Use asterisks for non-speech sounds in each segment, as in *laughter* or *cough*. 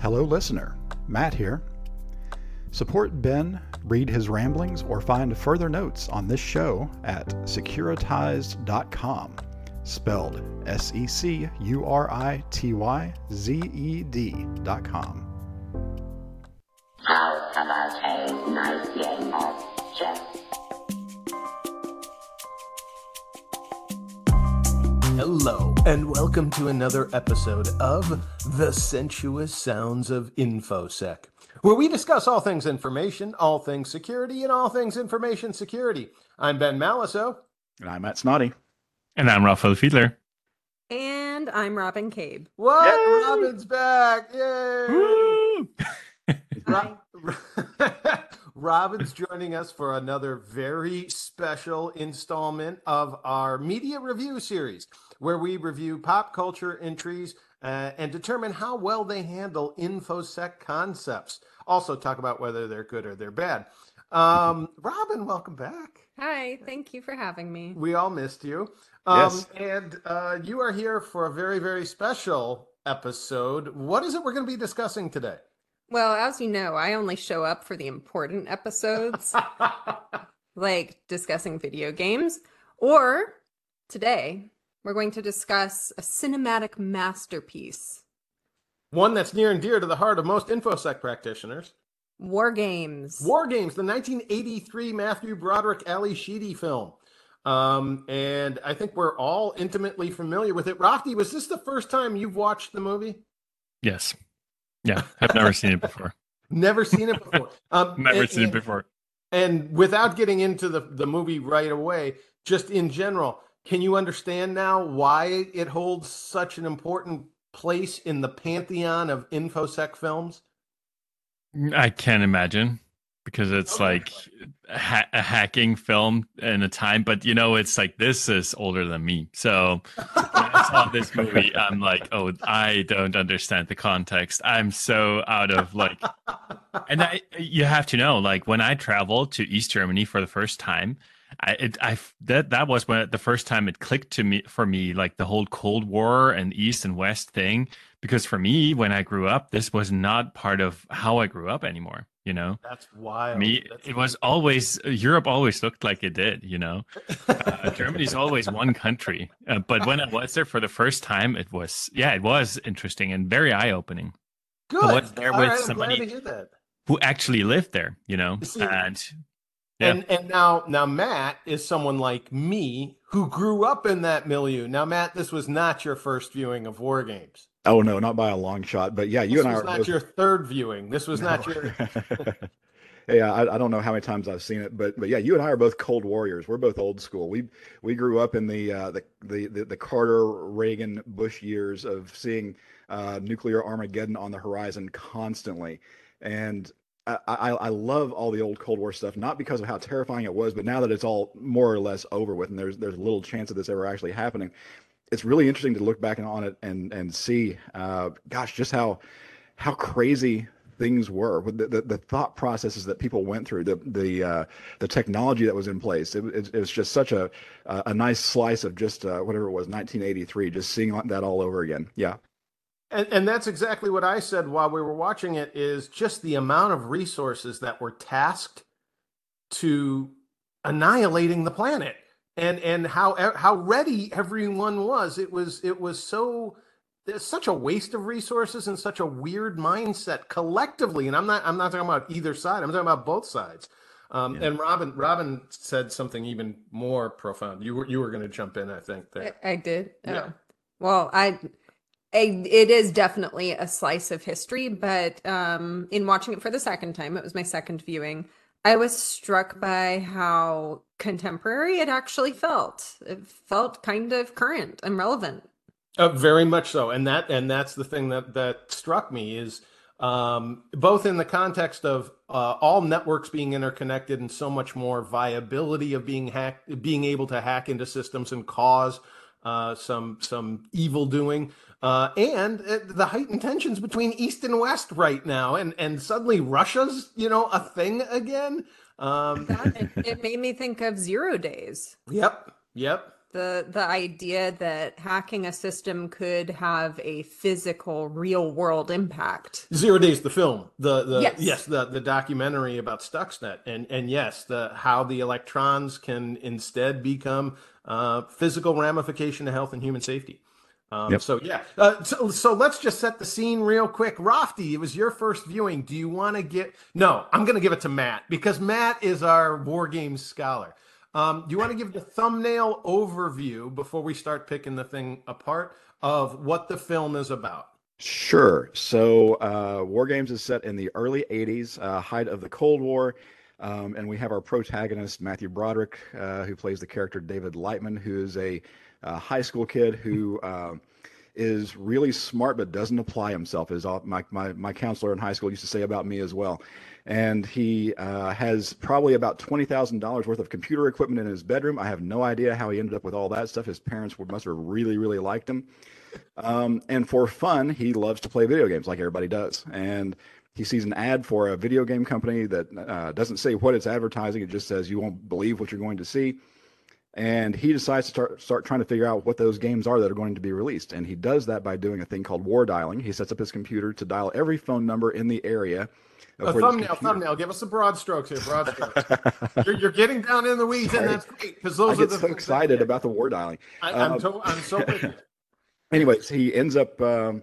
Hello, listener. Matt here. Support Ben, read his ramblings, or find further notes on this show at securityzed.com, spelled S E C U R I T Y Z E D.com. How about a nice game of chess? Hello, and welcome to another episode of The Sensuous Sounds of InfoSec, where we discuss all things information, all things security, and all things information security. I'm Ben Malisow. And I'm Matt Snoddy. And I'm Raphael Fiedler. And I'm Robin Cabe. What? Yay! Robin's back! Yay! Woo! *laughs* Ro- *laughs* Robin's joining us for another very special installment of our media review series, where we review pop culture entries uh, and determine how well they handle infosec concepts. Also, talk about whether they're good or they're bad. Um, Robin, welcome back. Hi, thank you for having me. We all missed you. Um, Yes. And uh, you are here for a very, very special episode. What is it we're going to be discussing today? Well, as you know, I only show up for the important episodes, *laughs* like discussing video games. Or today, we're going to discuss a cinematic masterpiece One that's near and dear to the heart of most InfoSec practitioners. War Games. War Games, the 1983 Matthew Broderick Ally Sheedy film. Um, and I think we're all intimately familiar with it. Raphty, was this the first time you've watched the movie? Yes. Yeah. I've never seen it before. *laughs* Never seen it before. Um, *laughs* Never and- seen it before. And without getting into the, the movie right away, just in general, can you understand now why it holds such an important place in the pantheon of InfoSec films? I can't imagine because it's like a, ha- a hacking film in a time, but you know, it's like this is older than me. So when I saw this movie, *laughs* I'm like, oh, I don't understand the context. I'm so out of like, and I, you have to know, like when I traveled to East Germany for the first time, I, it, I, that, that was when the first time it clicked to me for me, like the whole Cold War and East and West thing. Because for me, when I grew up, this was not part of how I grew up anymore. You know, That's wild. me, That's- it was always Europe. Always looked like it did. You know, uh, *laughs* Germany's always one country. Uh, but when I was there for the first time, it was yeah, it was interesting and very eye opening. Good. was there All with right, somebody- glad to hear that. Who actually lived there? You know, See, and Yeah. And and now now Matt is someone like me who grew up in that milieu. Now Matt, this was not your first viewing of War Games. Oh, no, not by a long shot. But yeah, you This and I was are not both- your third viewing. This was not your. *laughs* yeah, I, I don't know how many times I've seen it, but but yeah, you and I are both cold warriors. We're both old school. We we grew up in the uh, the, the the the Carter, Reagan, Bush years of seeing uh, nuclear Armageddon on the horizon constantly, and. I, I, love all the old Cold War stuff, not because of how terrifying it was, but now that it's all more or less over with, and there's there's little chance of this ever actually happening, it's really interesting to look back on it and and see, uh, gosh, just how how crazy things were the, the, the thought processes that people went through the the uh, the technology that was in place. It, it, it was just such a a a nice slice of just uh, whatever it was 1983 just seeing that all over again. Yeah And, and that's exactly what I said while we were watching it. Is just the amount of resources that were tasked to annihilating the planet, and and how how ready everyone was. It was it was so there's such a waste of resources and such a weird mindset collectively. And I'm not I'm not talking about either side. I'm talking about both sides. Um, Yeah. And Robin Robin said something even more profound. You were you were going to jump in, I think. I, There. I did. Yeah. Oh. Well, I, It is definitely a slice of history, but um, in watching it for the second time, it was my second viewing. I was struck by how contemporary it actually felt. It felt kind of current and relevant. Uh, very much so, and that and that's the thing that that struck me is um, both in the context of uh, all networks being interconnected and so much more viability of being hacked, being able to hack into systems and cause uh, some some evil doing, uh, and uh, the heightened tensions between East and West right now, and and suddenly Russia's you know a thing again. Um, *laughs* it, it made me think of Zero Days. yep, yep. the the idea that hacking a system could have a physical, real world impact. Zero Days, the film, the the Yes. yes, the the documentary about Stuxnet, and and yes, the how the electrons can instead become uh, physical ramification to health and human safety. Um, Yep. So yeah, uh, so, so let's just set the scene real quick. Raphty, it was your first viewing. Do you want to get? No, I'm going to give it to Matt because Matt is our war games scholar. Um, do you want to give the thumbnail overview before we start picking the thing apart of what the film is about? Sure. So, uh, War Games is set in the early 80s, uh, height of the Cold War. Um, and we have our protagonist, Matthew Broderick, uh, who plays the character David Lightman, who is a uh, high school kid who uh, is really smart but doesn't apply himself, as all, my, my, my counselor in high school used to say about me as well. And he uh, has probably about $20,000 worth of computer equipment in his bedroom. I have no idea how he ended up with all that stuff. His parents must have really, really liked him. Um, and for fun, he loves to play video games like everybody does. And he sees an ad for a video game company that uh, doesn't say what it's advertising. It just says you won't believe what you're going to see. And he decides to start start trying to figure out what those games are that are going to be released. And he does that by doing a thing called war dialing. He sets up his computer to dial every phone number in the area. A thumbnail, thumbnail. Give us some broad strokes here. Broad *laughs* strokes. you're, you're getting down in the weeds, and Sorry. that's great because those I are the so excited about the war dialing. I, I'm, Um, to, I'm so with you. *laughs* anyways, he ends up um,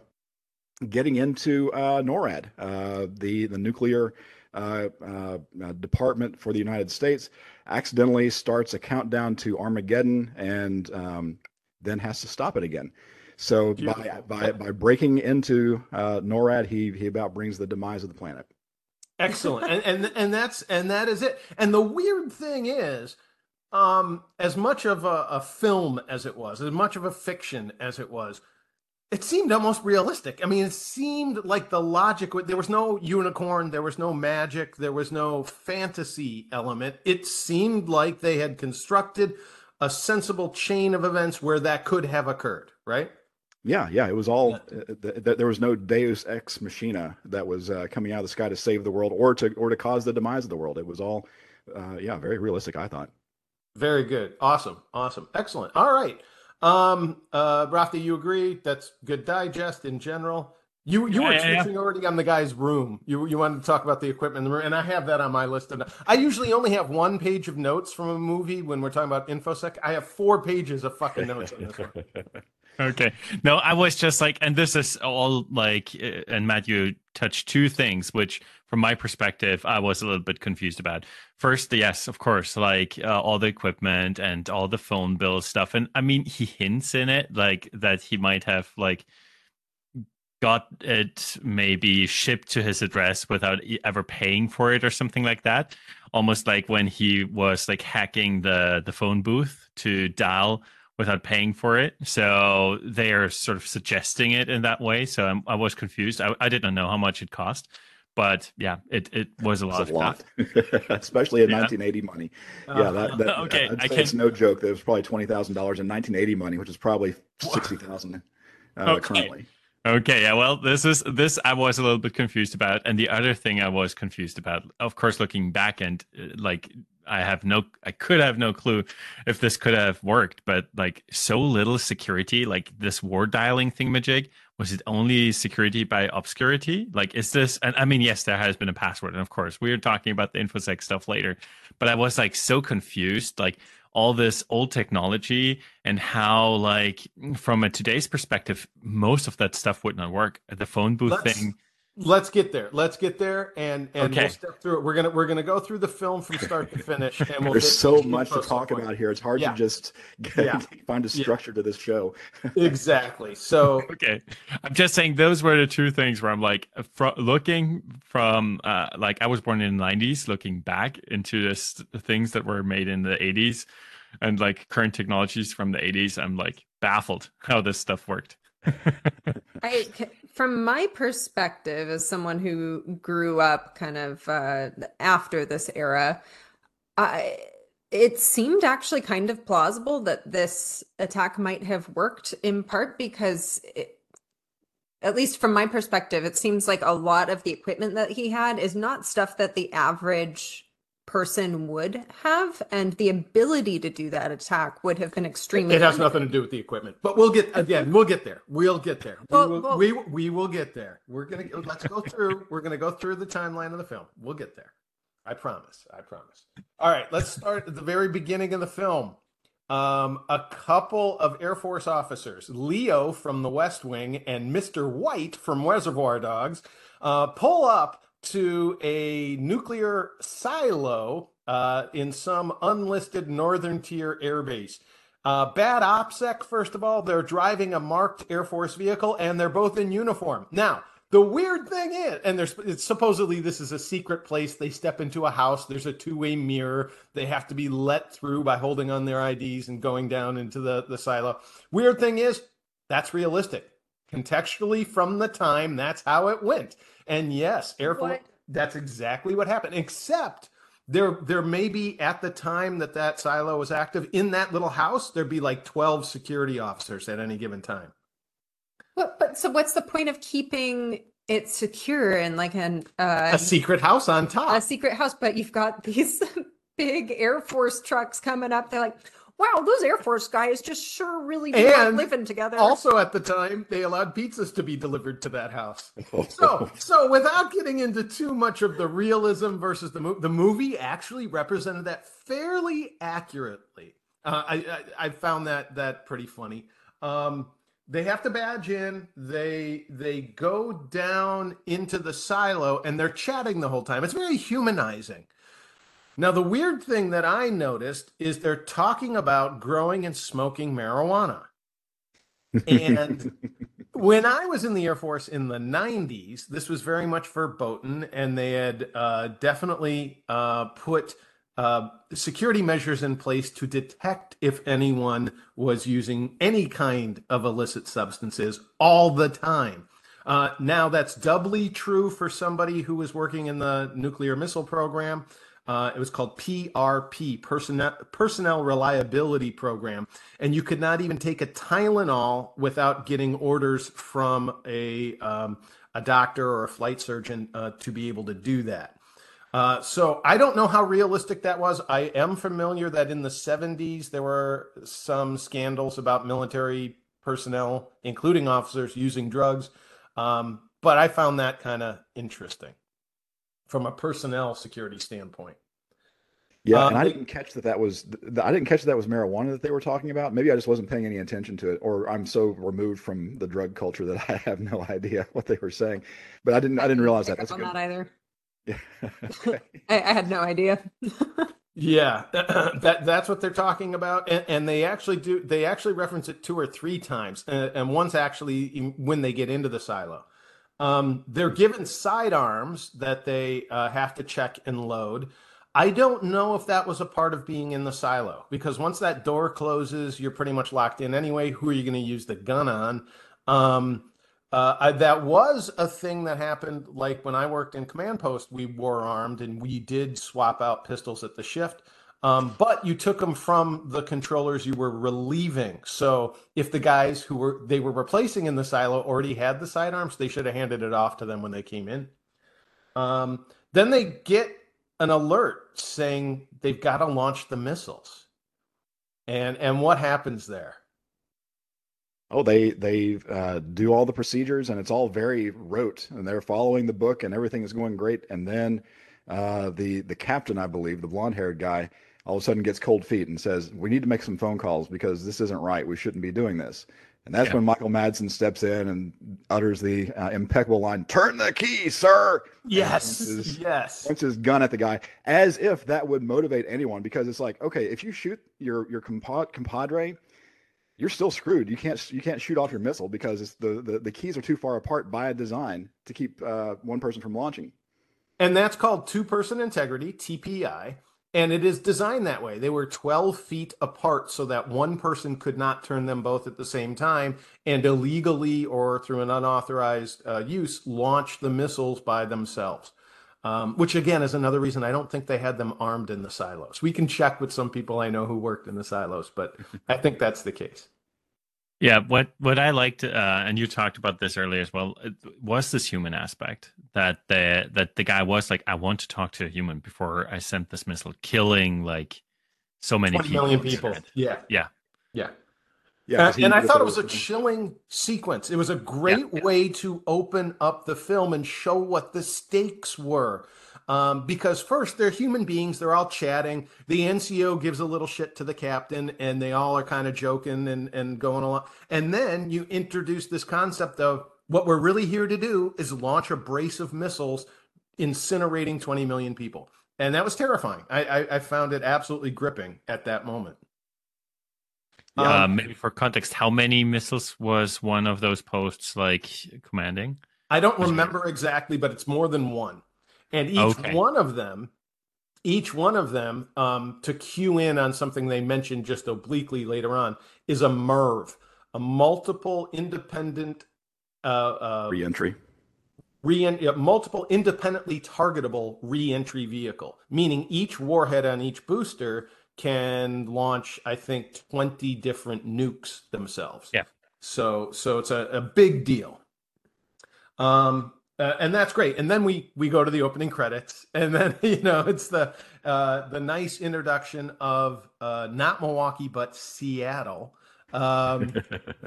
getting into uh, NORAD, uh, the the nuclear uh, uh, uh, department for the United States. Accidentally starts a countdown to Armageddon, and um, then has to stop it again. So by by by breaking into uh, NORAD, he he about brings the demise of the planet. Excellent, and and and that's and that is it. And the weird thing is, um, as much of a, a film as it was, as much of a fiction as it was, it seemed almost realistic. I mean, it seemed like the logic. There was no unicorn, there was no magic, there was no fantasy element. It seemed like they had constructed a sensible chain of events where that could have occurred. Right? Yeah, yeah, it was all. Uh, th- th- there was no Deus ex machina that was uh, coming out of the sky to save the world or to or to cause the demise of the world. It was all, uh, yeah, very realistic. I thought. Very good. Awesome. Awesome. Excellent. All right. Um, uh, Raphty, you agree? That's good digest in general. You you were Yeah, yeah, yeah. already on the guy's room. You you wanted to talk about the equipment in the room, and I have that on my list. Of, I usually only have one page of notes from a movie when we're talking about infosec. I have four pages of fucking notes on this one. *laughs* Okay. No, I was just like, and this is all like, uh, and Matt, you touched two things, which from my perspective, I was a little bit confused about. First, yes, of course, like uh, all the equipment and all the phone bill stuff. And I mean, he hints in it like that he might have like got it maybe shipped to his address without ever paying for it or something like that. Almost like when he was like hacking the the phone booth to dial without paying for it. So they are sort of suggesting it in that way. So I'm, I was confused. I, I didn't know how much it cost, but yeah, it, it was a lot a lot, *laughs* especially in *laughs* Yeah. 1980 money. Yeah, that, that *laughs* Okay, I say it's no joke. There was probably twenty thousand dollars in 1980 money, which is probably sixty thousand uh, Okay. currently. Okay, yeah, well, this is this I was a little bit confused about, and the other thing I was confused about, of course, looking back and uh, like I have no, I could have no clue if this could have worked, but like so little security, like this war dialing thingamajig, was it only security by obscurity? Like, is this? And I mean, yes, there has been a password, and of course, we are talking about the infosec stuff later, but I was like so confused, like all this old technology and how like from a today's perspective most of that stuff would not work the phone booth thing Let's get there. Let's get there, and and Okay. we'll step through it. We're gonna we're gonna go through the film from start to finish, and we'll There's so much to talk stuff. about here. It's hard Yeah. to just *laughs* Yeah. find a Yeah. structure to this show. *laughs* Exactly. So *laughs* okay i'm just saying those were the two things where i'm like fro- looking from uh like i was born in the 90s looking back into this the things that were made in the 80s and like current technologies from the 80s i'm like baffled how this stuff worked I, from my perspective, as someone who grew up kind of uh, after this era, I it seemed actually kind of plausible that this attack might have worked in part because it, at least from my perspective, it seems like a lot of the equipment that he had is not stuff that the average person would have, and the ability to do that attack would have been extremely. It has limited. nothing to do with the equipment, but we'll get again. We'll get there. We'll get there. We Well, will, well- we, we will get there. We're gonna let's go through. *laughs* We're gonna go through the timeline of the film. We'll get there. I promise. I promise. All right. Let's start at the very beginning of the film. Um, a couple of Air Force officers, Leo from The West Wing and Mr. White from Reservoir Dogs, uh, pull up to a nuclear silo uh, in some unlisted northern tier airbase. Uh, bad OPSEC, first of all, they're driving a marked Air Force vehicle and they're both in uniform. Now, the weird thing is, and there's it's supposedly this is a secret place. They step into a house. There's a two-way mirror. They have to be let through by holding on their IDs and going down into the the silo. Weird thing is, that's realistic. Contextually, from the time, that's how it went. And yes, Air Force. That's exactly what happened. Except there, there may be at the time that that silo was active in that little house, there'd be like twelve security officers at any given time. But, but so what's the point of keeping it secure and like an uh, A secret house on top. a secret house? But you've got these *laughs* big Air Force trucks coming up. They're like, wow, those Air Force guys just sure really do like And living together. Also, at the time, they allowed pizzas to be delivered to that house. *laughs* So, so without getting into too much of the realism versus the movie, the movie actually represented that fairly accurately. Uh, I, I I found that that pretty funny. Um, they have to badge in. They they go down into the silo and they're chatting the whole time. It's very humanizing. Now, the weird thing that I noticed is they're talking about growing and smoking marijuana. And *laughs* when I was in the Air Force in the 90s, this was very much verboten, and they had uh, definitely uh, put uh, security measures in place to detect if anyone was using any kind of illicit substances all the time. Uh, now, that's doubly true for somebody who was working in the nuclear missile program. Uh, it was called PRP, Personnel, Personnel Reliability Program. And you could not even take a Tylenol without getting orders from a, um, a doctor or a flight surgeon uh, to be able to do that. Uh, so I don't know how realistic that was. I am familiar that in the 70s there were some scandals about military personnel, including officers, using drugs. Um, but I found that kind of interesting from a personnel security standpoint. Yeah, Um, and I didn't catch that that was th- I didn't catch that, that was marijuana that they were talking about. Maybe I just wasn't paying any attention to it, or I'm so removed from the drug culture that *laughs* I have no idea what they were saying. But I didn't I didn't realize that. Pick That's up good. on that either. Yeah. okay. *laughs* I, I had no idea. *laughs* Yeah, *clears throat* that that's what they're talking about, and, and they actually do. They actually reference it two or three times, and, and once actually when they get into the silo. Um, they're given sidearms that they uh, have to check and load. I don't know if that was a part of being in the silo because once that door closes, you're pretty much locked in anyway. Who are you going to use the gun on? Um, uh, I, that was a thing that happened. Like when I worked in command post, we wore armed and we did swap out pistols at the shift. Um, but you took them from the controllers you were relieving. So if the guys who were they were replacing in the silo already had the sidearms, they should have handed it off to them when they came in. Um, then they get an alert saying they've got to launch the missiles. And and what happens there? Oh, they they uh, do all the procedures, and it's all very rote, and they're following the book, and everything is going great. And then uh, the the captain, I believe, the blonde haired guy, all of a sudden gets cold feet and says, "We need to make some phone calls because this isn't right. We shouldn't be doing this." And that's Yeah. when Michael Madsen steps in and utters the uh, impeccable line, "Turn the key, sir." Yes, points his- yes. points his gun at the guy as if that would motivate anyone because it's like okay if you shoot your your compa- compadre you're still screwed you can't you can't shoot off your missile because it's the the, the keys are too far apart by design to keep uh, one person from launching And that's called two person integrity, TPI. And it is designed that way. They were 12 feet apart so that one person could not turn them both at the same time and illegally or through an unauthorized uh, use launch the missiles by themselves. Um, which again is another reason I don't think they had them armed in the silos. We can check with some people I know who worked in the silos, but I think that's the case. Yeah, what what I liked, uh, and you talked about this earlier as well, it was this human aspect that the that the guy was like, I want to talk to a human before I sent this missile, killing like so many 20 people. million people. Yeah. Yeah. Yeah. Yeah, 'cause he and I thought it was a chilling sequence. It was a great way to open up the film and show what the stakes were. Um, because first, they're human beings, they're all chatting. The NCO gives a little shit to the captain, and they all are kind of joking and, and going along. And then you introduce this concept of what we're really here to do is launch a brace of missiles incinerating 20 million people. And that was terrifying. I, I, I found it absolutely gripping at that moment. Um, Um, maybe for context, how many missiles was one of those posts like commanding? I don't remember exactly, but it's more than one. And each Okay. one of them, each one of them, um, to cue in on something they mentioned just obliquely later on, is a MIRV a multiple independent, uh, uh, re-entry. re- yeah, multiple independently targetable re-entry vehicle, meaning each warhead on each booster can launch, I think, twenty different nukes themselves. Yeah. So, so it's a, a big deal. Um, uh, and that's great. And then we we go to the opening credits, *laughs* and then you know it's the uh, the nice introduction of uh, not Milwaukee but Seattle. Um,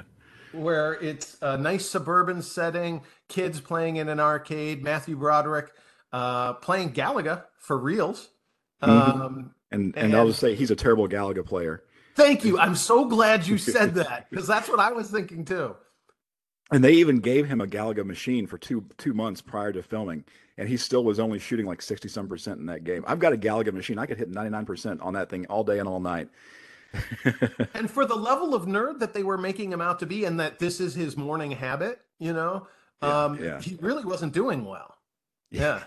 *laughs* where it's a nice suburban setting, kids playing in an arcade, Matthew Broderick uh, playing Galaga for reals. Mhm. Um, And and I'll just say he's a terrible Galaga player. thank you. I'm so glad you *laughs* said that because that's what I was thinking too. And they even gave him a Galaga machine for two two months prior to filming, and he still was only shooting like sixty some percent in that game. I've got a Galaga machine; I could hit ninety nine percent on that thing all day and all night. *laughs* And for the level of nerd that they were making him out to be, and that this is his morning habit, you know, Yeah, um, yeah. he really wasn't doing well. Yeah.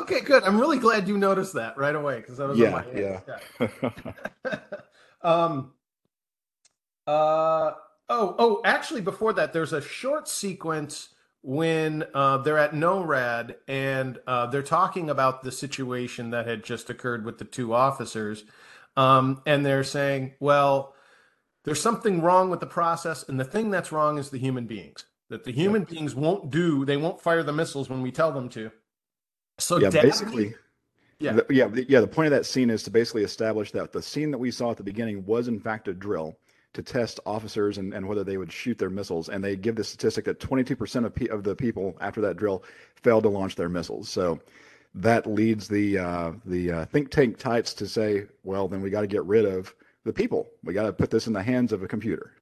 Okay, good. I'm really glad you noticed that right away because I was on Yeah, my yeah. *laughs* um uh oh oh actually before that there's a short sequence when uh, they're at NORAD and uh, they're talking about the situation that had just occurred with the two officers um, and they're saying well there's something wrong with the process and the thing that's wrong is the human beings that the human beings won't do they won't fire the missiles when we tell them to so yeah, Dabney- basically. Yeah. the- yeah, the- yeah. The point of that scene is to basically establish that the scene that we saw at the beginning was in fact a drill to test officers and, and whether they would shoot their missiles. And they give the statistic that 22% of, pe- of the people after that drill failed to launch their missiles. So that leads the uh, the uh, think tank types to say, well, then we got to get rid of the people. We got to put this in the hands of a computer.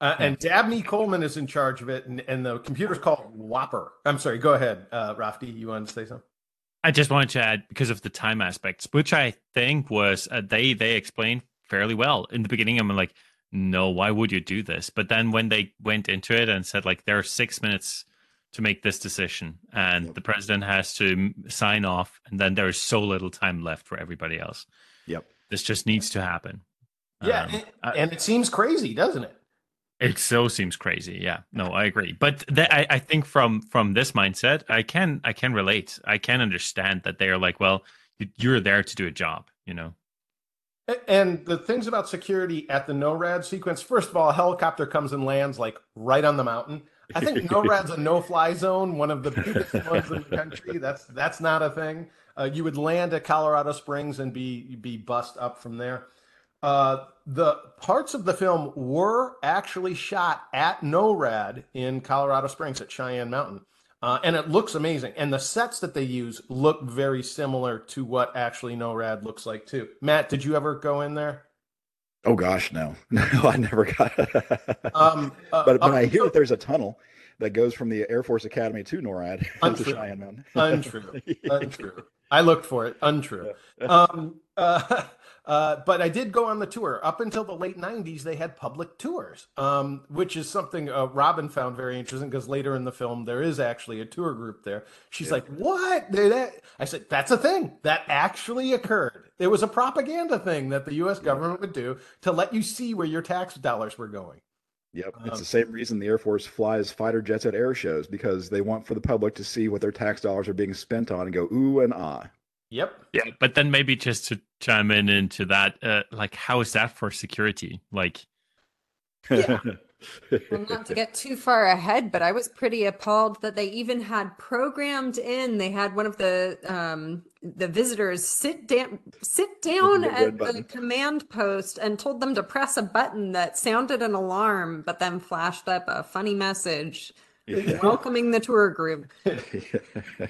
Uh, and Dabney Coleman is in charge of it, and, and the computer's called WOPR. I'm sorry, go ahead, uh, Raphty. You wanted to say something? I just wanted to add because of the time aspects, which I think was uh, they they explained fairly well in the beginning. I'm like, no, why would you do this? But then when they went into it and said like there are six minutes to make this decision, and Yep. the president has to sign off, and then there is so little time left for everybody else. Yep. This just needs to happen. Yeah, Um, and, I- and it seems crazy, doesn't it? it so seems crazy. Yeah, no, I agree. But th- I, I think from from this mindset, I can I can relate. I can understand that they are like, well, you're there to do a job, you know. And the things about security at the NORAD sequence, first of all, a helicopter comes and lands like right on the mountain. I think *laughs* NORAD's a no-fly zone, one of the biggest ones in the country. That's that's not a thing. Uh, you would land at Colorado Springs and be be bust up from there. Uh, the parts of the film were actually shot at NORAD in Colorado Springs at Cheyenne Mountain. Uh, and it looks amazing. And the sets that they use look very similar to what actually NORAD looks like too. Matt, did you ever go in there? Oh gosh, no, *laughs* no, I never got. *laughs* Um, uh, but but up I hear that there's a tunnel that goes from the Air Force Academy to NORAD *laughs* to Untrue. Cheyenne Mountain. Untrue. Untrue. I looked for it. Untrue. Um, uh, but I did go on the tour. Up until the late 90s, they had public tours, um, which is something uh, Robin found very interesting because later in the film, there is actually a tour group there. She's Yeah. like, What? That-" I said, That's a thing that actually occurred. It was a propaganda thing that the US government would do to let you see where your tax dollars were going. Yep, it's Um, the same reason the Air Force flies fighter jets at air shows because they want for the public to see what their tax dollars are being spent on and go ooh and ah. Yep. Yeah, but then maybe just to chime in into that, uh, like, how is that for security? Like, *laughs* Yeah. well, not to get too far ahead, but I was pretty appalled that they even had programmed in. They had one of the um, the visitors sit down, sit down the red at the command post, and told them to press a button that sounded an alarm, but then flashed up a funny message Yeah. welcoming the tour group. *laughs*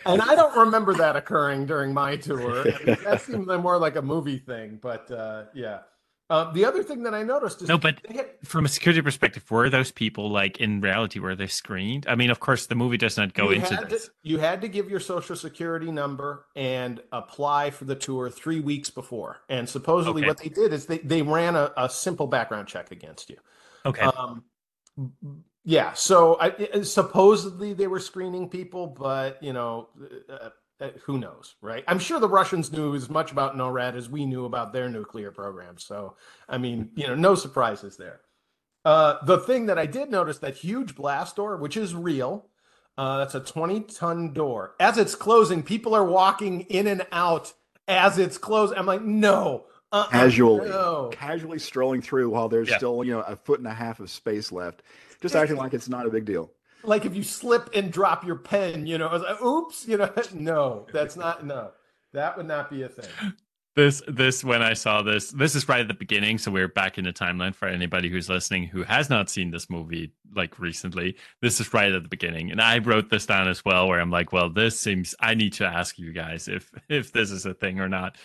And I don't remember that occurring during my tour. I mean, that seemed more like a movie thing, but uh, yeah. Uh, the other thing that I noticed is No, but had, from a security perspective, were those people like in reality were they screened? I mean, of course, the movie does not go you into this. To, you had to give your social security number and apply for the tour three weeks before. And supposedly, Okay. what they did is they, they ran a, a simple background check against you. Okay, Um, yeah. So I, I- supposedly they were screening people, but you know, uh, uh, who knows, right? I'm sure the Russians knew as much about NORAD as we knew about their nuclear program. So I mean, you know, no surprises there. Uh, the thing that I did notice that huge blast door, which is real, uh, that's a 20 ton door. As it's closing, people are walking in and out as it's closing. I'm like, no, uh-uh, casually, no. casually strolling through while there's Yeah. still you know a foot and a half of space left, just acting like it's not a big deal. like if you slip and drop your pen, you know, like, oops, you know, *laughs* no, that's not no, that would not be a thing. This this when I saw this, this is right at the beginning, so we're back in the timeline for anybody who's listening who has not seen this movie like recently. This is right at the beginning, and I wrote this down as well, where I'm like, well, this seems I need to ask you guys if *laughs* if this is a thing or not.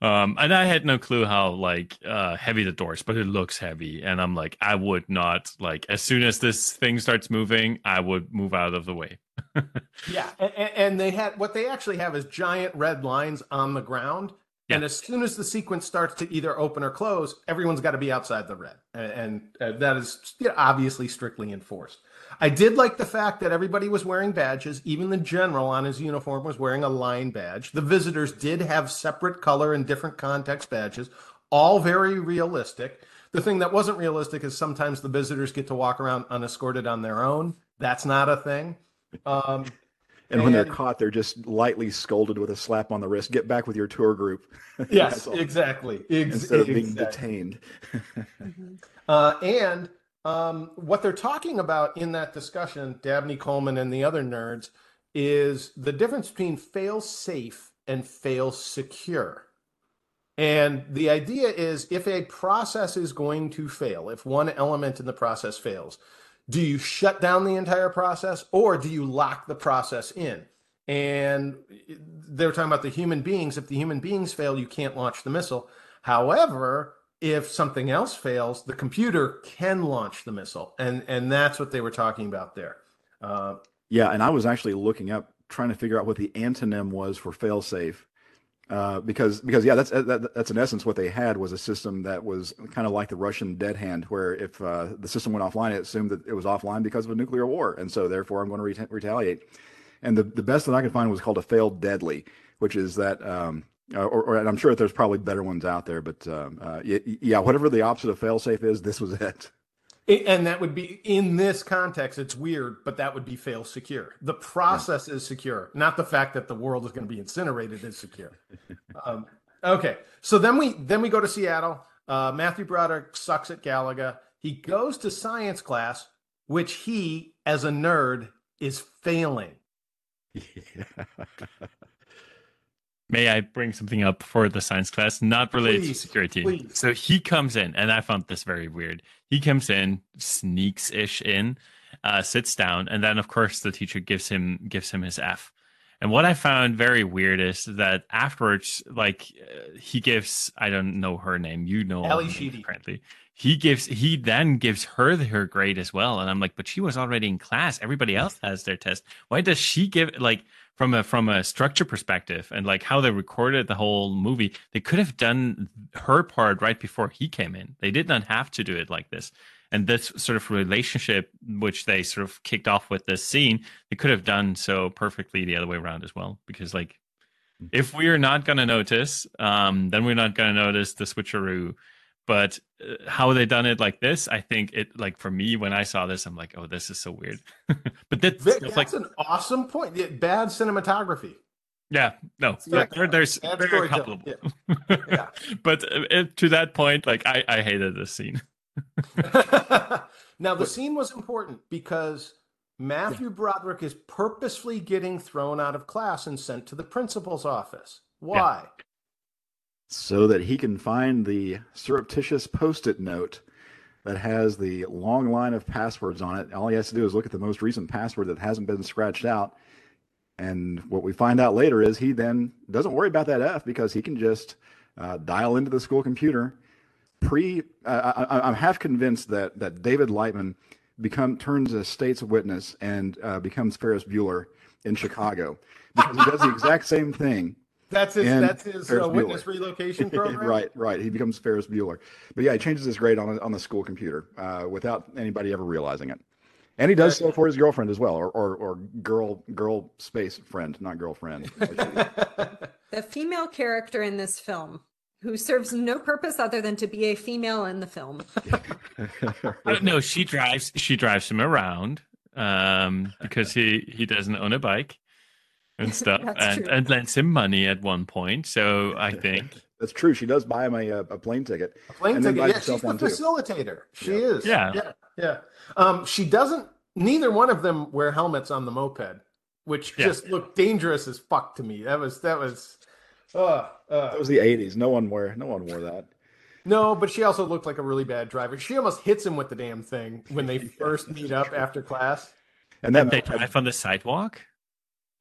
Um, and I had no clue how like uh heavy the doors, but it looks heavy, and I'm like, I would not like as soon as this thing starts moving, I would move out of the way. *laughs* Yeah, and, and they had what they actually have is giant red lines on the ground. And as soon as the sequence starts to either open or close, everyone's got to be outside the red, and, and uh, that is obviously strictly enforced. I did like the fact that everybody was wearing badges. Even the general on his uniform was wearing a line badge. The visitors did have separate color and different context badges, all very realistic. The thing that wasn't realistic is sometimes the visitors get to walk around unescorted on their own. That's not a thing. Um, And when they're caught, they're just lightly scolded with a slap on the wrist. Get back with your tour group. *laughs* yes, exactly. Ex- Instead of being exactly. detained. Uh, and um, what they're talking about in that discussion, Dabney Coleman and the other nerds, is the difference between fail safe and fail secure. And the idea is if a process is going to fail, if one element in the process fails, do you shut down the entire process or do you lock the process in? And they're talking about the human beings. If the human beings fail, you can't launch the missile. However, if something else fails, the computer can launch the missile, and and that's what they were talking about there. Uh, Yeah, and I was actually looking up, trying to figure out what the antonym was for failsafe, uh, because because yeah, that's that, that's in essence what they had was a system that was kind of like the Russian dead hand, where if uh, the system went offline, it assumed that it was offline because of a nuclear war, and so therefore I'm going to reta- retaliate. And the the best that I could find was called a failed deadly, which is that. Um, or, or and I'm sure that there's probably better ones out there, but um, uh, yeah, whatever the opposite of failsafe is, this was *laughs* it. And that would be in this context. It's weird, but that would be fail secure. The process is secure, not the fact that the world is going to be incinerated is secure. *laughs* um, okay, so then we then we go to Seattle. Uh, Matthew Broderick sucks at Galaga. He goes to science class, which he, as a nerd, is failing. *laughs* May I bring something up for the science class, not related Please, to security? please. So he comes in, and I found this very weird. He comes in, sneaks ish in, uh, sits down, and then of course the teacher gives him gives him his F. And what I found very weird is that afterwards, like uh, he gives, I don't know her name, you know, name, Sheedy. apparently. He gives, he then gives her her grade as well, and I'm like, but she was already in class. Everybody else has their test. Why does she give like? From a from a structure perspective and like how they recorded the whole movie they could have done her part right before he came in. They did not have to do it like this. And this sort of relationship which they sort of kicked off with this scene they could have done so perfectly the other way around as well. Because like if we're not going to notice um then we're not going to notice the switcheroo but uh, how they done it like this i think it like for me when i saw this i'm like oh this is so weird *laughs* but that's Vic, that's like an awesome point. Yeah, Bad cinematography. yeah, no, Yeah. there, there's Bad a couple, of them. Yeah. but uh, it, to that point, like I, I hated this scene. *laughs* now the scene was important because Matthew Broderick is purposefully getting thrown out of class and sent to the principal's office. Why? So that he can find the surreptitious post-it note that has the long line of passwords on it. All he has to do is look at the most recent password that hasn't been scratched out. And what we find out later is he then doesn't worry about that F because he can just uh, dial into the school computer. Pre, uh, I, I'm half convinced that that David Lightman become turns a state's witness and uh, becomes Ferris Bueller in Chicago because he does the exact same thing That's his. And that's his uh, witness Bueller. relocation *laughs* program. right, right. He becomes Ferris Bueller. But yeah, he changes his grade on on the school computer uh, without anybody ever realizing it. And he does so for his girlfriend as well, or or, or girl girl space friend, not girlfriend. *laughs* The female character in this film who serves no purpose other than to be a female in the film. *laughs* Uh, no, she drives. She drives him around um, because he he doesn't own a bike and *laughs* stuff, and true. and lends him money at one point. So I think That's true. She does buy him a, a plane ticket. A plane ticket. Yeah, she's herself the one, too. facilitator. She Yeah. is. Yeah. Yeah. Yeah. Um, she doesn't. Neither one of them wear helmets on the moped, which Yeah. just looked dangerous as fuck to me. That was that was. Uh, uh, That was the '80s. No one wore no one wore that. no, but she also looked like a really bad driver. She almost hits him with the damn thing when they *laughs* first meet up after class. And then they drive on the sidewalk.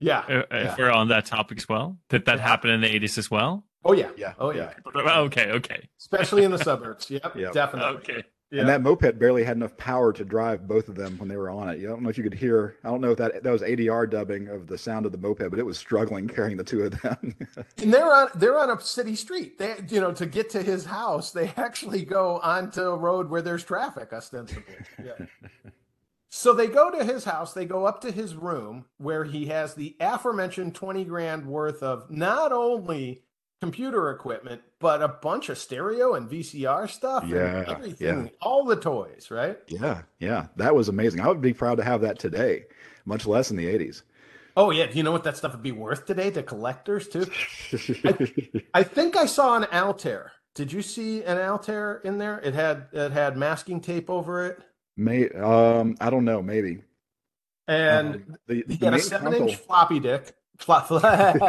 Yeah. Uh, If we're on that topic as well, did that happen in the eighties as well? Oh yeah. yeah, Oh yeah. Okay, okay, Especially in the suburbs. Yep. *laughs* Yep. Definitely. okay. Yeah. And that moped barely had enough power to drive both of them when they were on it. I don't know if you could hear. I don't know if that that was ADR dubbing of the sound of the moped, but it was struggling carrying the two of them. *laughs* And they're on they're on a city street. They you know to get to his house, they *laughs* actually go onto a road where there's traffic ostensibly. Yeah. So they go to his house, they go up to his room where he has the aforementioned 20 grand worth of not only computer equipment, but a bunch of stereo and VCR stuff Yeah, and everything, yeah. all the toys, right? yeah, yeah, that was amazing. I would be proud to have that today, much less in the '80s. Oh yeah, do you know what that stuff would be worth today to collectors too? *laughs* I think I saw an Altair. Did you see an Altair in there? It had it had masking tape over it, May um, I don't know, maybe. and Um, the, he the had a seven-inch floppy disk. Flop, *laughs* floppy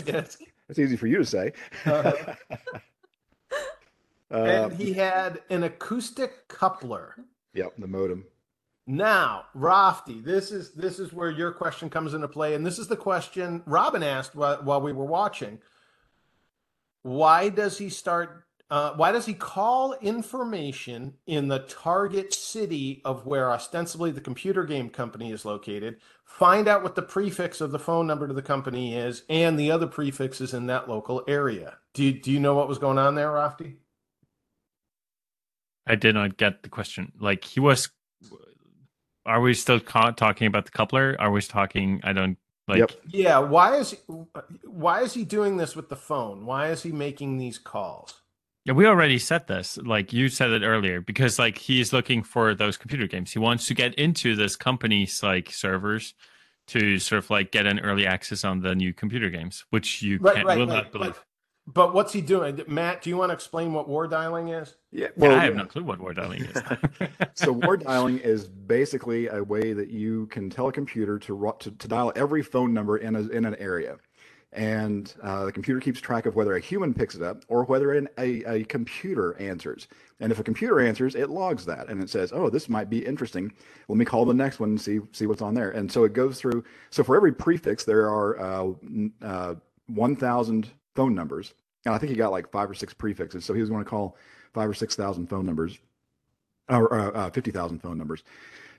disk, That's easy for you to say. Uh-huh. *laughs* Uh, and he had an acoustic coupler. yep, the modem. Now, Raphty, this is this is where your question comes into play, and this is the question Robin asked while, while we were watching. Why does he start? Uh, why does he call information in the target city of where ostensibly the computer game company is located? Find out what the prefix of the phone number to the company is, and the other prefixes in that local area. Do you, do you know what was going on there, Raphty? I did not get the question. Like he was. Are we still ca- talking about the coupler? Are we talking? I don't like. Yep. Yeah, why is why is he doing this with the phone? Why is he making these calls? Yeah, we already said this. Like you said it earlier, because like he's looking for those computer games. He wants to get into this company's like servers to sort of like get an early access on the new computer games, which you Right, can't, right, will right, not believe. But, but what's he doing? Matt, do you want to explain what war dialing is? Yeah, Yeah, well, I have yeah. no clue what war dialing is. *laughs* so war dialing is basically a way that you can tell a computer to ru- to, to dial every phone number in a, in an area, and uh, the computer keeps track of whether a human picks it up or whether an, a, a computer answers. And if a computer answers, it logs that and it says, "Oh, this might be interesting. Let me call the next one and see see what's on there." And so it goes through. So for every prefix, there are uh, uh, 1,000 phone numbers. And I think he got like five or six prefixes. So he was going to call five or six thousand phone numbers or uh, uh, 50,000 phone numbers,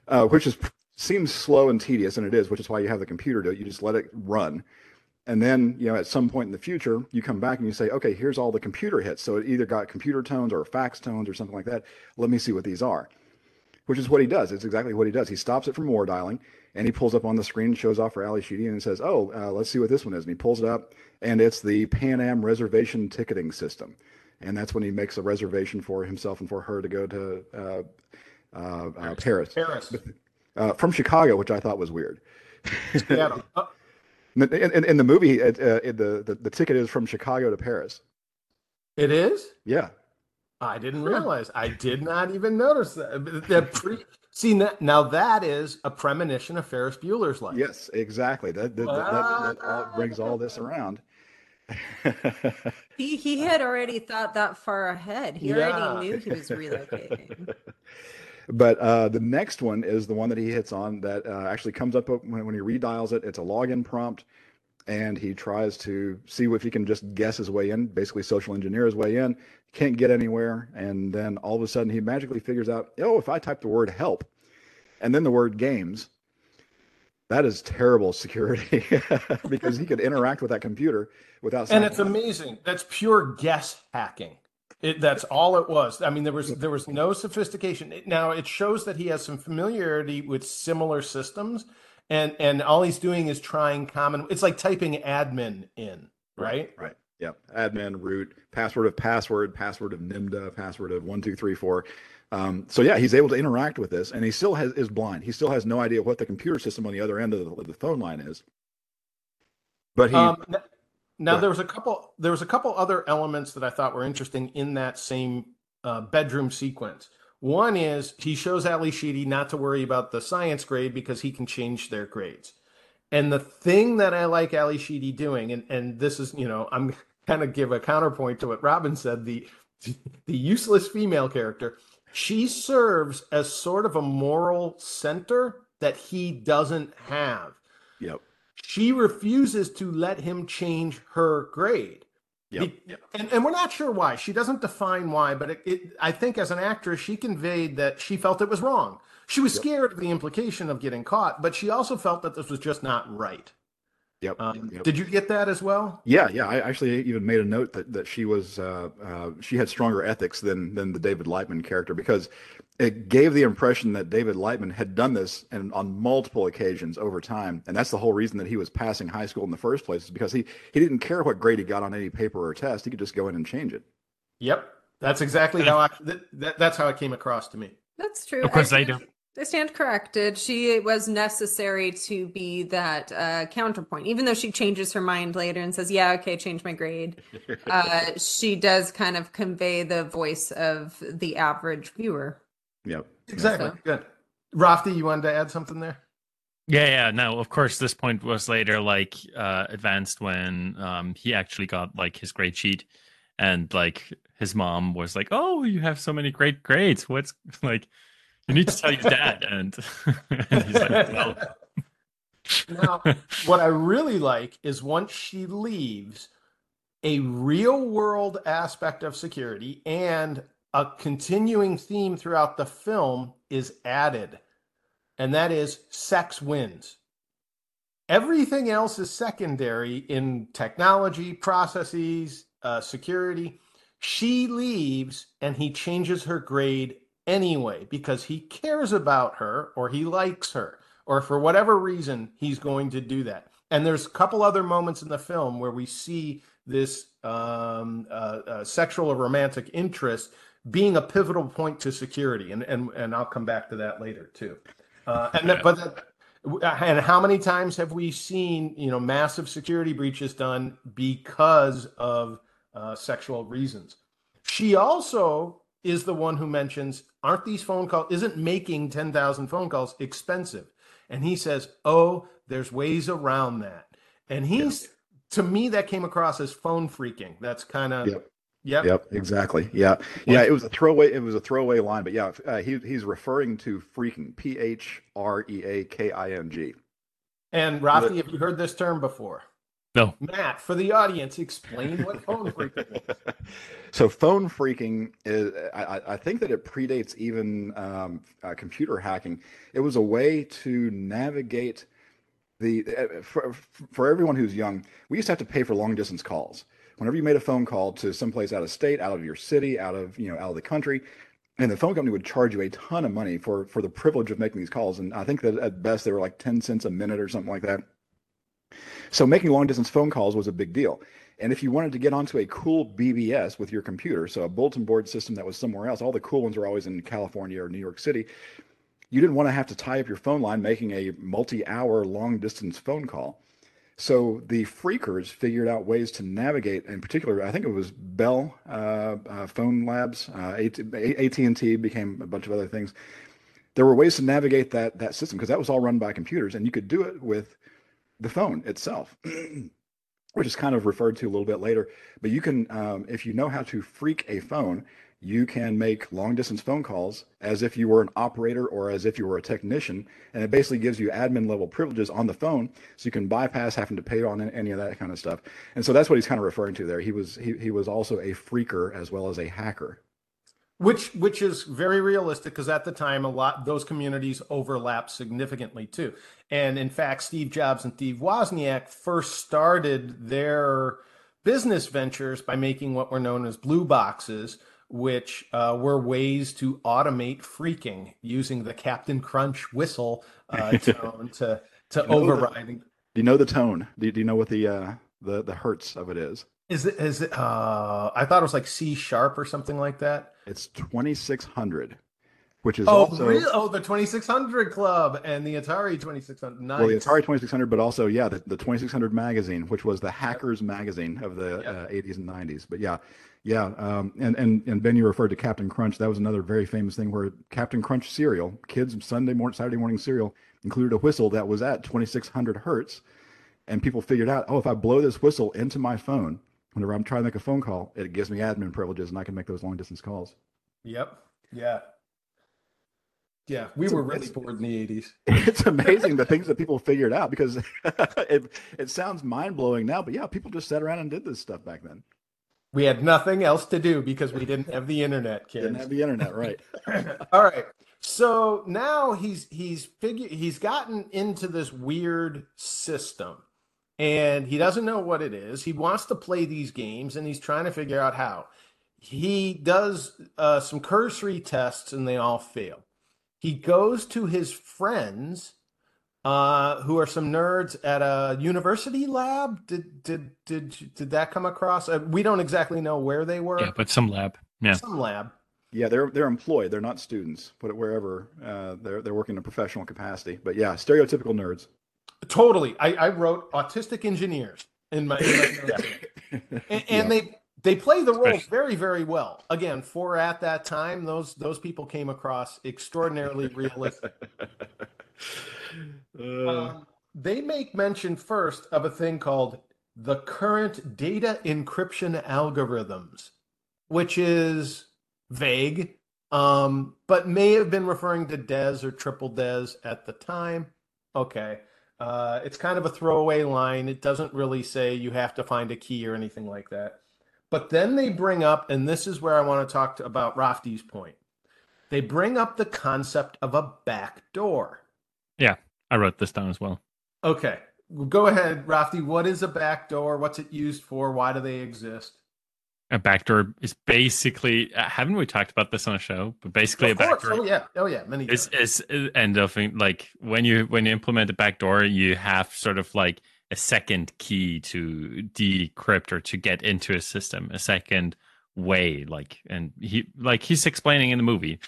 uh, which is seems slow and tedious, and it is, which is why you have the computer do it. You just let it run. And then, you know, at some point in the future, you come back and you say, okay, here's all the computer hits. So it either got computer tones or fax tones or something like that. Let me see what these are, which is what he does. It's exactly what he does. He stops it from war dialing and he pulls up on the screen, shows off for Ally Sheedy and says, oh, uh, let's see what this one is. And he pulls it up and it's the Pan Am reservation ticketing system. And that's when he makes a reservation for himself and for her to go to uh, uh, uh, Paris Paris. uh, from Chicago, which I thought was weird. Seattle. *laughs* In, in, in the movie, it, uh, it, the, the the ticket is from Chicago to Paris. it is? Yeah, I didn't realize. I did not even notice that. that pre- See now that is a premonition of Ferris Bueller's life. Yes, exactly. That that, that, that, that all brings all this around. *laughs* he he had already thought that far ahead. He yeah. already knew he was relocating. *laughs* but uh, the next one is the one that he hits on that uh, actually comes up when, when he redials it. It's a login prompt, and he tries to see if he can just guess his way in, basically social engineer his way in. Can't get anywhere, and then all of a sudden he magically figures out, oh, if I type the word help, and then the word games, that is terrible security *laughs* because he could interact with that computer without. And it's amazing. That's pure guess hacking. It, that's all it was. I mean, there was there was no sophistication. Now it shows that he has some familiarity with similar systems, and and all he's doing is trying common. It's like typing admin in, right? Right. Yeah. Admin root password of password password of NIMDA password of one two three four. Um, so yeah, he's able to interact with this, and he still has is blind. He still has no idea what the computer system on the other end of the, the phone line is. But he. Um, now there was a couple. There was a couple other elements that I thought were interesting in that same uh, bedroom sequence. One is he shows Ally Sheedy not to worry about the science grade because he can change their grades. And the thing that I like Ally Sheedy doing, and and this is you know I'm *laughs* kind of give a counterpoint to what Robin said. The *laughs* the useless female character she serves as sort of a moral center that he doesn't have. Yep. She refuses to let him change her grade. Yep. yep. And, and we're not sure why. She doesn't define why, but it, it, I think as an actress, she conveyed that she felt it was wrong. She was yep. scared of the implication of getting caught, but she also felt that this was just not right. Yep. Um, yep. Did you get that as well? Yeah, yeah. I actually even made a note that, that she was uh, uh, she had stronger ethics than than the David Lightman character because it gave the impression that David Lightman had done this and on multiple occasions over time, and that's the whole reason that he was passing high school in the first place is because he he didn't care what grade he got on any paper or test. He could just go in and change it. Yep, that's exactly how I that, that that's how it came across to me. That's true. Of course, I, I don't. I stand corrected. She was necessary to be that uh, counterpoint, even though she changes her mind later and says, "Yeah, okay, change my grade." *laughs* uh, she does kind of convey the voice of the average viewer. Yep, exactly. So. Good. Raphty, you wanted to add something there? Yeah, yeah. No, of course, this point was later like uh, advanced when um, he actually got like his grade sheet, and like his mom was like, "Oh, you have so many great grades. What's *laughs* like?" You need to tell your dad. *laughs* And, he's like, well. Now, what I really like is once she leaves, a real world aspect of security and a continuing theme throughout the film is added, and that is sex wins. Everything else is secondary in technology, processes, uh, security. She leaves and he changes her grade anyway because he cares about her or he likes her or for whatever reason he's going to do that. And there's a couple other moments in the film where we see this um, uh, uh, sexual or romantic interest being a pivotal point to security. And and, and i'll come back to that later too. Uh, and that, but that, and how many times have we seen you know massive security breaches done because of uh, sexual reasons? She also is the one who mentions, aren't these phone calls, isn't making 10,000 phone calls expensive? And he says, oh, there's ways around that. And he's, yep. to me, that came across as phone phreaking. That's kind of, yep. Yep. Yep. Exactly. Yeah. Yeah. It was a throwaway. It was a throwaway line, but yeah, uh, he he's referring to phreaking. P H R E A K I N G. And Raphty, have you heard this term before? No. Matt, for the audience, explain what *laughs* phone phreaking is. So, phone phreaking is, I, I think that it predates even um, uh, computer hacking. It was a way to navigate the, uh, for, for everyone who's young, we used to have to pay for long distance calls. Whenever you made a phone call to someplace out of state, out of your city, out of, you know, out of the country, and the phone company would charge you a ton of money for for the privilege of making these calls. And I think that at best they were like 10 cents a minute or something like that. So making long distance phone calls was a big deal. And if you wanted to get onto a cool BBS with your computer, so a bulletin board system that was somewhere else, all the cool ones were always in California or New York City. You didn't want to have to tie up your phone line making a multi hour long distance phone call. So the phreakers figured out ways to navigate. In particular, I think it was Bell uh, uh, Phone Labs, uh, AT and T became a bunch of other things. There were ways to navigate that that system because that was all run by computers, and you could do it with the phone itself. *clears throat* which is kind of referred to a little bit later. But you can, um, if you know how to phreak a phone, you can make long distance phone calls as if you were an operator or as if you were a technician. And it basically gives you admin level privileges on the phone so you can bypass having to pay on any of that kind of stuff. And so that's what he's kind of referring to there. He was he, he was also a phreaker as well as a hacker. Which which is very realistic because at the time a lot those communities overlap significantly too. And in fact, Steve Jobs and Steve Wozniak first started their business ventures by making what were known as blue boxes, which uh, were ways to automate phreaking using the Captain Crunch whistle uh, *laughs* tone to to you know the- override. Do you know the tone? Do you, do you know what the uh, the the hertz of it is? Is it is it? Uh, I thought it was like C sharp or something like that. It's 2600, which is Oh, also really? Oh, the 2600 Club and the Atari 2600. Nice. well the Atari 2600, but also yeah the, the 2600 magazine, which was the hackers magazine of the Yep. uh, 80s and 90s. But yeah, yeah, um, and and and Ben, you referred to Captain Crunch. That was another very famous thing where Captain Crunch cereal, kids Sunday morning, Saturday morning cereal, included a whistle that was at 2600 hertz, and people figured out, oh, if I blow this whistle into my phone. Whenever I'm trying to make a phone call, it gives me admin privileges and I can make those long distance calls. Yep. Yeah. Yeah, we It's were amazing. really bored in the 80s. *laughs* it's amazing the things that people figured out because *laughs* it, it sounds mind blowing now, but yeah, people just sat around and did this stuff back then. We had nothing else to do because we didn't have the internet, *laughs* kids. Didn't have the internet, right? All right. So now he's he's figure he's gotten into this weird system and he doesn't know what it is. He wants to play these games and he's trying to figure out how. He does uh, some cursory tests and they all fail. He goes to his friends uh, who are some nerds at a university lab. Did did did did that come across? Uh, we don't exactly know where they were. Yeah, but some lab. Yeah. Some lab. Yeah, they're they're employed. They're not students. Put it wherever uh, they're they're working in a professional capacity. But yeah, stereotypical nerds. Totally. I, I wrote autistic engineers in my, in my *laughs* and, and Yeah. they they play the roles Especially- very very well. Again, for at that time, those those people came across extraordinarily *laughs* realistic. Uh, Um, they make mention first of a thing called the current data encryption algorithms, which is vague, um, but may have been referring to DES or triple DES at the time. Okay. Uh, it's kind of a throwaway line. It doesn't really say you have to find a key or anything like that. But then they bring up, and this is where I want to talk to, about Raphty's point. They bring up the concept of a back door. Yeah, I wrote this down as well. Okay. Go ahead, Raphty. What is a backdoor? What's it used for? Why do they exist? A backdoor is basically uh, haven't we talked about this on a show? But basically, of a course. backdoor Oh yeah. Oh yeah. Many is times. is end of like when you when you implement a backdoor, you have sort of like a second key to decrypt or to get into a system, a second way. Like and he like he's explaining in the movie,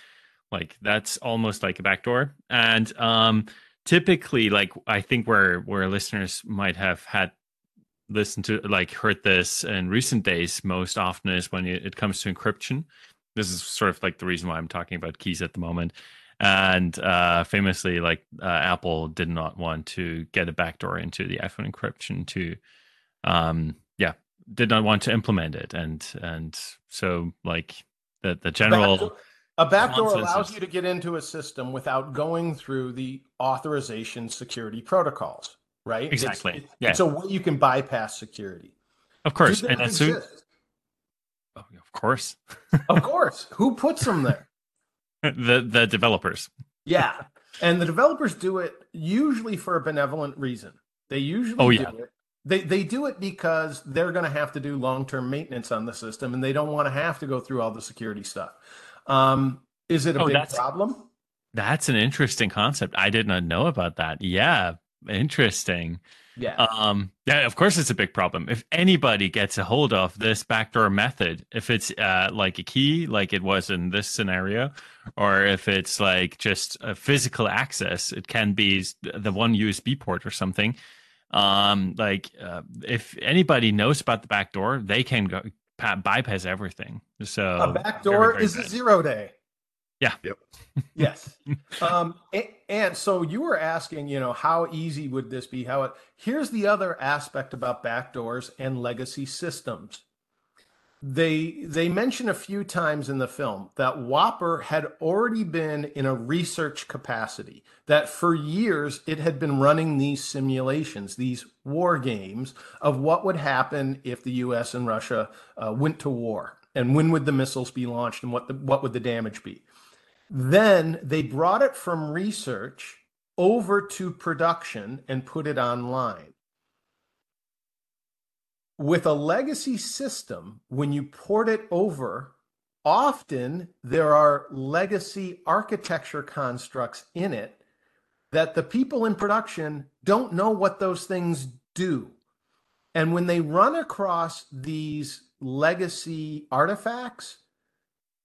like that's almost like a backdoor. And um typically like I think where where listeners might have had listened to like heard this in recent days most often is when it comes to encryption. This is sort of like the reason why i'm talking about keys at the moment. And uh famously like uh, apple did not want to get a backdoor into the iphone encryption to um yeah did not want to implement it. And and so like the the general Backdoor- a backdoor allows you to get into a system without going through the authorization security protocols, right? Exactly. It's, Yeah. it's a way you can bypass security. of course and those as soon exist? oh, of course of course. Who puts them there? *laughs* the the developers Yeah. And the developers do it usually for a benevolent reason. They usually Oh, do yeah. it. They they do it because they're going to have to do long-term maintenance on the system and they don't want to have to go through all the security stuff. Um is it a Oh, big that's- problem? That's an interesting concept. I did not know about that. Yeah, interesting. Yeah. Um, yeah, of course it's a big problem. If anybody gets a hold of this backdoor method, if it's uh, like a key, like it was in this scenario, or if it's like just a physical access, it can be the one USB port or something. Um, like uh, if anybody knows about the backdoor, they can go bypass everything. So a backdoor very, very is a zero day. Yeah. Yep. *laughs* yes. Um, a- and, so you were asking, you know, how easy would this be? How it, here's the other aspect about backdoors and legacy systems. They they mention a few times in the film that WOPR had already been in a research capacity. That for years it had been running these simulations, these war games of what would happen if the U.S. and Russia uh, went to war, and when would the missiles be launched, and what the, what would the damage be. Then they brought it from research over to production and put it online. With a legacy system, when you port it over, often there are legacy architecture constructs in it that the people in production don't know what those things do. And when they run across these legacy artifacts,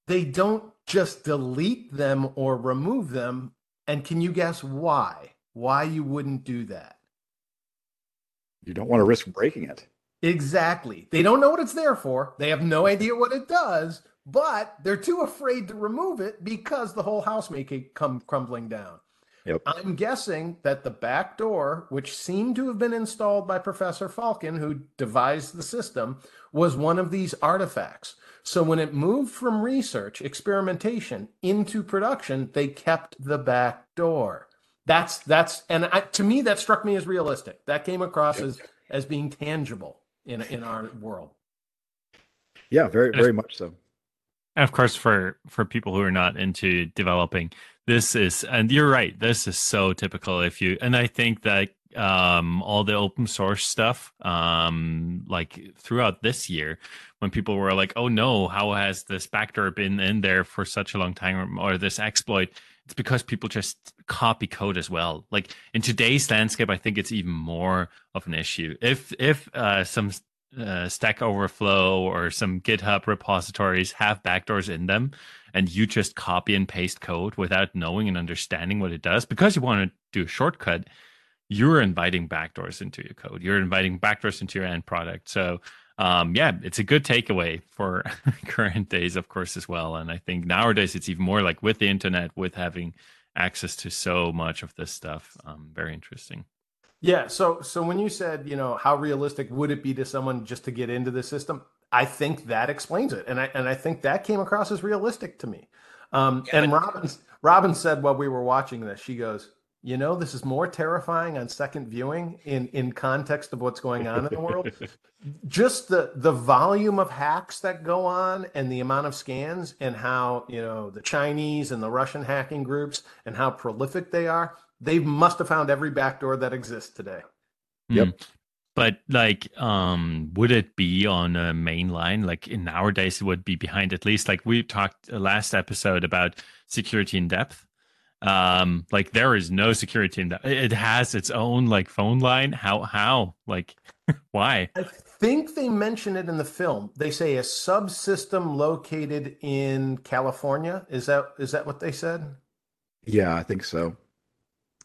they don't just delete them or remove them. And can you guess why? Why you wouldn't do that? You don't want to risk breaking it. Exactly. They don't know what it's there for. They have no idea what it does, but they're too afraid to remove it because the whole house may come crumbling down. Yep. I'm guessing that the back door, which seemed to have been installed by Professor Falken, who devised the system, was one of these artifacts. So when it moved from research, experimentation into production, they kept the back door. That's that's and I, to me that struck me as realistic. That came across Yep. as as being tangible in in our world. Yeah, very very much so. And of course, for for people who are not into developing, this is and you're right. This is so typical. If you and I think that um all the open source stuff um like throughout this year when people were like oh no how has this backdoor been in there for such a long time or, this exploit? It's because people just copy code as well. Like in today's landscape i think it's even more of an issue. If if uh some uh, Stack Overflow or some GitHub repositories have backdoors in them, and you just copy and paste code without knowing and understanding what it does because you want to do a shortcut, you're inviting backdoors into your code. You're inviting backdoors into your end product. So, um, yeah, it's a good takeaway for *laughs* current days, of course, as well. And I think nowadays it's even more like with the internet, with having access to so much of this stuff. Um, very interesting. Yeah. So so when you said, you know, how realistic would it be to someone just to get into the system? I think that explains it, and I and I think that came across as realistic to me. Um, and Robin Robin said while we were watching this, she goes, "You know, this is more terrifying on second viewing in in context of what's going on in the world. *laughs* Just the the volume of hacks that go on, and the amount of scans, and how you know the Chinese and the Russian hacking groups, and how prolific they are. They must have found every backdoor that exists today." Yep. Mm. But like, um, would it be on a main line? Like in nowadays, it would be behind at least. Like we talked uh, last episode about security in depth. Um, like there is no security team that It has its own like phone line. How? How? Like, *laughs* why? I think they mention it in the film. They say a subsystem located in California. Is that is that what they said? Yeah, I think so.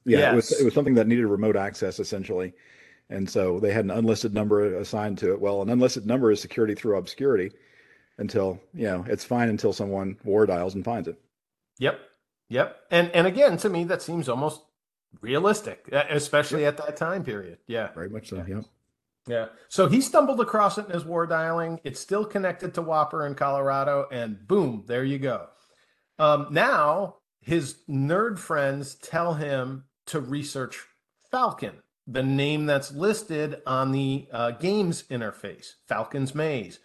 Yeah, it was it was something that needed remote access essentially. And so they had an unlisted number assigned to it. Well, an unlisted number is security through obscurity until, you know, it's fine until someone war dials and finds it. Yep. Yep. And and again, to me, that seems almost realistic, especially at that time period. Yeah. Very much so. Yeah. Yeah. So he stumbled across it in his war dialing. It's still connected to WOPR in Colorado, and boom, there you go. Um, now his nerd friends tell him to research Falken, the name that's listed on the uh, games interface, Falken's Maze.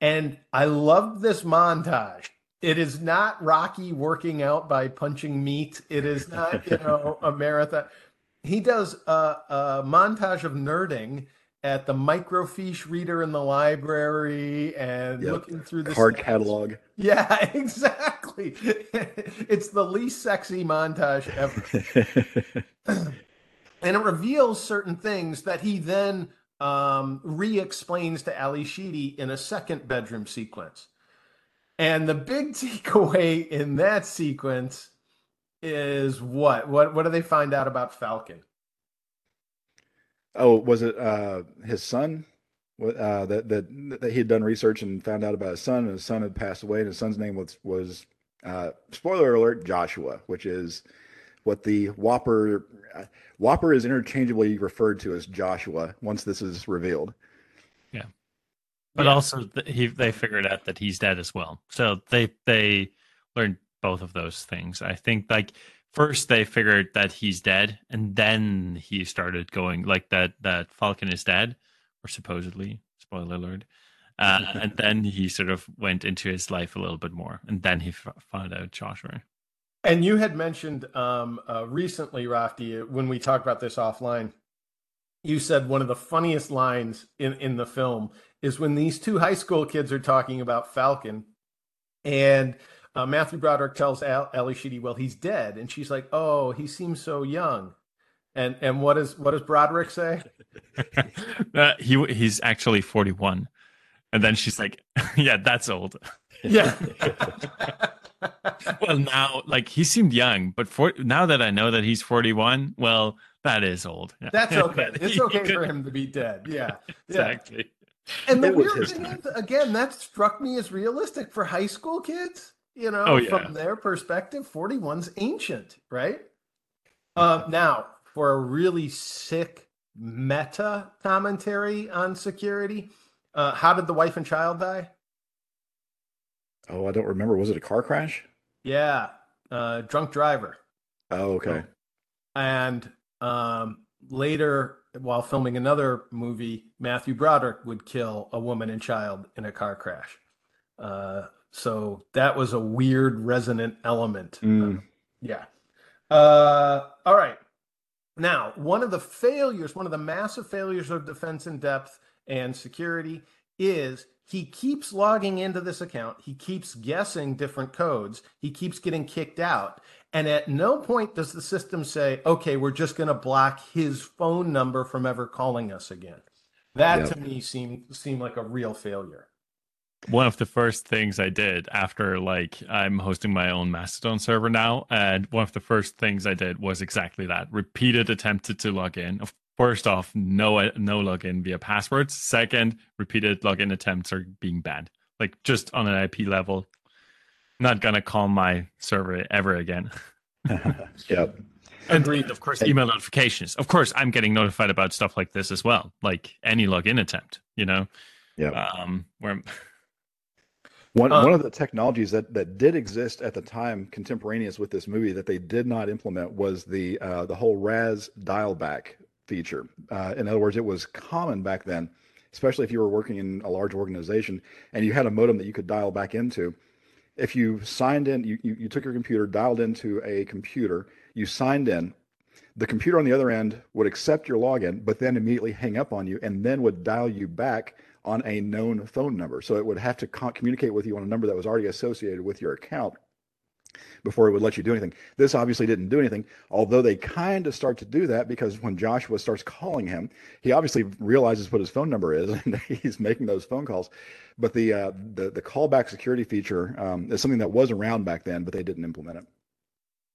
And I love this montage. It is not Rocky working out by punching meat. It is not, you *laughs* know, a marathon. He does a, a montage of nerding at the microfiche reader in the library and Yep. looking through the stats. catalog. Yeah, *laughs* exactly. it's the least sexy montage ever. *laughs* and it reveals certain things that he then um, re-explains to Ally Sheedy in a second bedroom sequence. And the big *laughs* takeaway in that sequence is what? What? What do they find out about Falken? Oh, was it uh, his son? Uh, that that that he had done research and found out about his son, and his son had passed away, and his son's name was was uh, spoiler alert Joshua, which is what the WOPR uh, WOPR is interchangeably referred to as Joshua once this is revealed. But Yeah. also, he they figured out that he's dead as well. So they they learned both of those things. I think like first they figured that he's dead, and then he started going like that that Falken is dead, or supposedly. Spoiler alert. Uh, *laughs* and then he sort of went into his life a little bit more, and then he f- found out Joshua. And you had mentioned um, uh, recently, Raphty, when we talked about this offline, you said one of the funniest lines in, in the film is when these two high school kids are talking about Falken, and uh, Matthew Broderick tells Al- Ally Sheedy, "Well, he's dead," and she's like, "Oh, he seems so young." And and what does what does Broderick say? *laughs* uh, he he's actually forty one, and then she's like, *laughs* "Yeah, that's old." Yeah. *laughs* well now like he seemed young but for now that i know that he's 41 well that is old Yeah. That's *laughs* okay. It's okay for him to be dead. Yeah. Yeah. exactly And the It weird thing time. is, again, that struck me as realistic for high school kids. You know, Oh, yeah. from their perspective, 41's ancient, right? Uh, now, for a really sick meta commentary on security, uh, how did the wife and child die? Oh, I don't remember. Was it a car crash? Yeah, uh, drunk driver. Oh, okay. And um, later, while filming another movie, Matthew Broderick would kill a woman and child in a car crash. Uh, so that was a weird resonant element. Mm. Yeah. Uh, all right. Now, one of the failures, one of the massive failures of defense in depth and security is he keeps logging into this account. He keeps guessing different codes. He keeps getting kicked out. And at no point does the system say, okay, we're just going to block his phone number from ever calling us again. That Yep. to me seemed seemed like a real failure. one of the first things i did after like i'm hosting my own mastodon server now and one of the first things i did was exactly that repeated attempted to log in first off no no login via passwords second repeated login attempts are being banned like just on an ip level not gonna call my server ever again *laughs* yep. Agreed. of course email notifications of course i'm getting notified about stuff like this as well like any login attempt you know Yep. um where *laughs* One Uh, one of the technologies that that did exist at the time, contemporaneous with this movie, that they did not implement was the uh, the whole RAS dial back feature. Uh, in other words, it was common back then, especially if you were working in a large organization and you had a modem that you could dial back into. If you signed in, you, you, you took your computer, dialed into a computer, you signed in, the computer on the other end would accept your login, but then immediately hang up on you and then would dial you back on a known phone number. So it would have to co- communicate with you on a number that was already associated with your account before it would let you do anything. This obviously didn't do anything, although they kind of start to do that because when Joshua starts calling him, he obviously realizes what his phone number is *laughs* and he's making those phone calls. But the uh, the the callback security feature um, is something that was around back then, but they didn't implement it.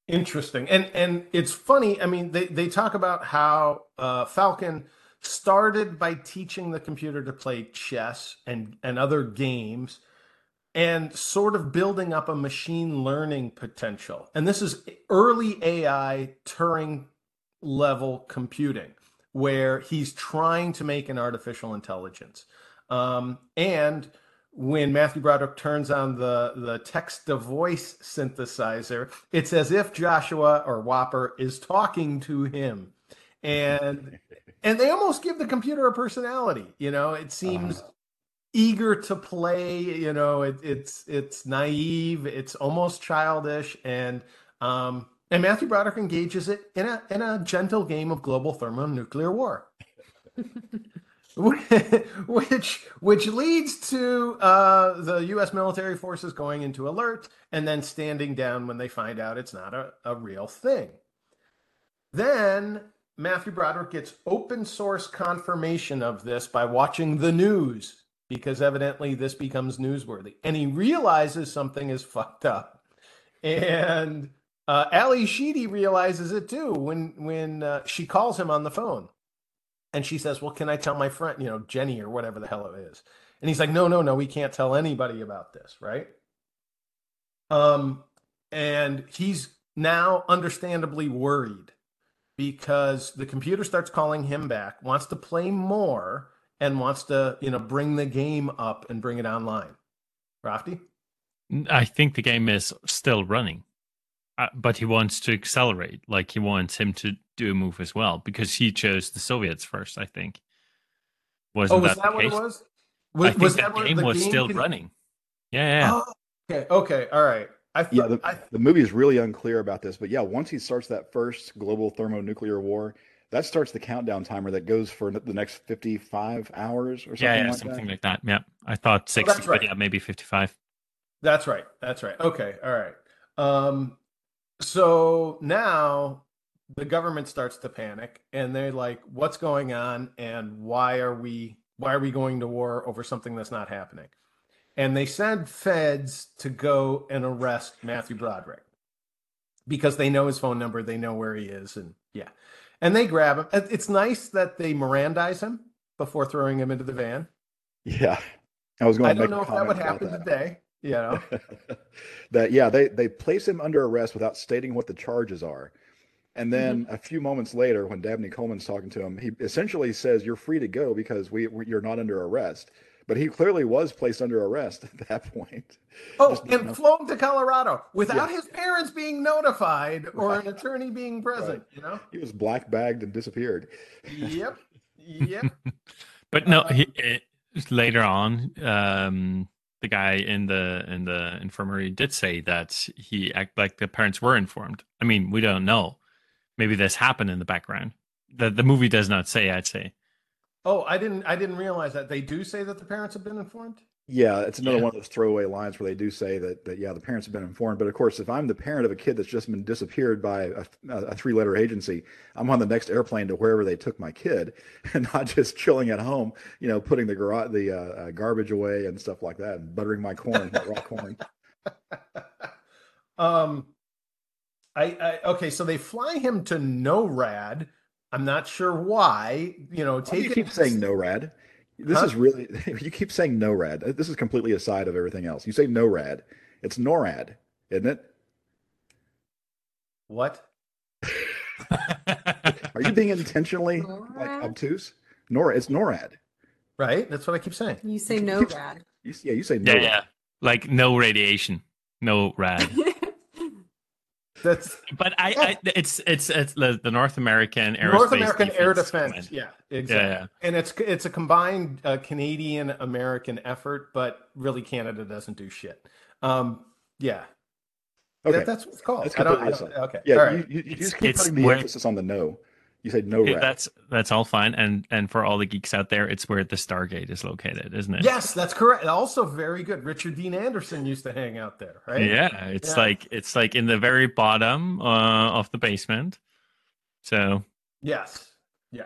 Interesting. And and it's funny. I mean, they, they talk about how uh, Falken started by teaching the computer to play chess and, and other games and sort of building up a machine learning potential. And this is early AI Turing level computing where he's trying to make an artificial intelligence. Um, and when Matthew Broderick turns on the, the text to voice synthesizer, it's as if Joshua or WOPR is talking to him. And and they almost give the computer a personality. You know, it seems eager to play. You know, it, it's it's naive, it's almost childish, and um, and Matthew Broderick engages it in a in a gentle game of global thermonuclear war. *laughs* which which leads to uh, the U.S. military forces going into alert and then standing down when they find out it's not a, a real thing. Then Matthew Broderick gets open source confirmation of this by watching the news because evidently this becomes newsworthy, and he realizes something is *laughs* fucked up, and uh, Ally Sheedy realizes it too when when uh, she calls him on the phone And she says, Well, can I tell my friend, you know, Jenny or whatever the hell it is? And he's like, No, no, no, we can't tell anybody about this, right? Um, and he's now understandably worried because the computer starts calling him back, wants to play more, and wants to, you know, bring the game up and bring it online. Raphty? I think the game is still running, uh, but he wants to accelerate. Like he wants him to do a move as well because he chose the Soviets first. I think. Wasn't oh, was that, that, what case? it was? I Was, think was that that game the was still could- running. Yeah, yeah. Oh, okay, okay, all right. I thought Yeah, the, I, the movie is really unclear about this, but yeah, once he starts that first global thermonuclear war, that starts the countdown timer that goes for the next 55 hours or something yeah, yeah, like something that. like that. Yeah, I thought sixty, Oh, that's right. but yeah, maybe fifty-five. That's right. That's right. Okay. All right. Um, so now the government starts to panic and they're like, what's going on? And why are we why are we going to war over something that's not happening? And they send feds to go and arrest Matthew Broderick because they know his phone number, they know where he is, and yeah. And they grab him. It's nice that they Mirandize him before throwing him into the van. Yeah. I was going I don't know if that would happen that. today. You know? *laughs* that yeah, they they place him under arrest without stating what the charges are. And then Mm-hmm. a few moments later, when Dabney Coleman's talking to him, he essentially says, "You're free to go because we, we you're not under arrest." But he clearly was placed under arrest at that point. *laughs* Oh, Just, you know, and flown to Colorado without Yeah. his parents being notified *laughs* or an attorney being present. You know? he was black bagged and disappeared. Yep. *laughs* Yep. But no, Uh, he, it, later on, um, the guy in the in the infirmary did say that he act like the parents were informed. I mean, we don't know. Maybe this happened in the background. The the movie does not say. I'd say. Oh, I didn't. I didn't realize that they do say that the parents have been informed. Yeah, it's another Yeah. one of those throwaway lines where they do say that that yeah, the parents have been informed. But of course, if I'm the parent of a kid that's just been disappeared by a, a three letter agency, I'm on the next airplane to wherever they took my kid, *laughs* and not just chilling at home, you know, putting the garage the uh, uh, garbage away and stuff like that, and buttering my corn, my raw corn. *laughs* Um, I, I okay. So they fly him to NORAD. I'm not sure why. You know, Why do you take keep saying no NORAD. This Huh? is really *laughs* you keep saying no NORAD. This is completely aside of everything else. You say no NORAD. It's NORAD, isn't it? What? Are you being intentionally like obtuse? NORAD. It's NORAD. Right. That's what I keep saying. You say You no keep- rad. You, yeah, you say yeah, NORAD. yeah. Like no radiation, no rad. *laughs* That's But I, I it's it's it's the, the North American Aerospace North American Air Defense Defense. Command. Yeah, exactly. yeah. And it's it's a combined uh, Canadian American effort, but really Canada doesn't do shit. Um, yeah, Okay. That- that's what it's called. That's I don't, I don't- okay. yeah, All right. you, you, you just keep putting the where- emphasis on the no. You said no Yeah, that's that's all fine, and and for all the geeks out there, it's where the Stargate is located, isn't it? Yes, that's correct. Also, very good. Richard Dean Anderson used to hang out there, right? Yeah, it's Yeah. like it's like in the very bottom uh, of the basement. So Yes. Yeah.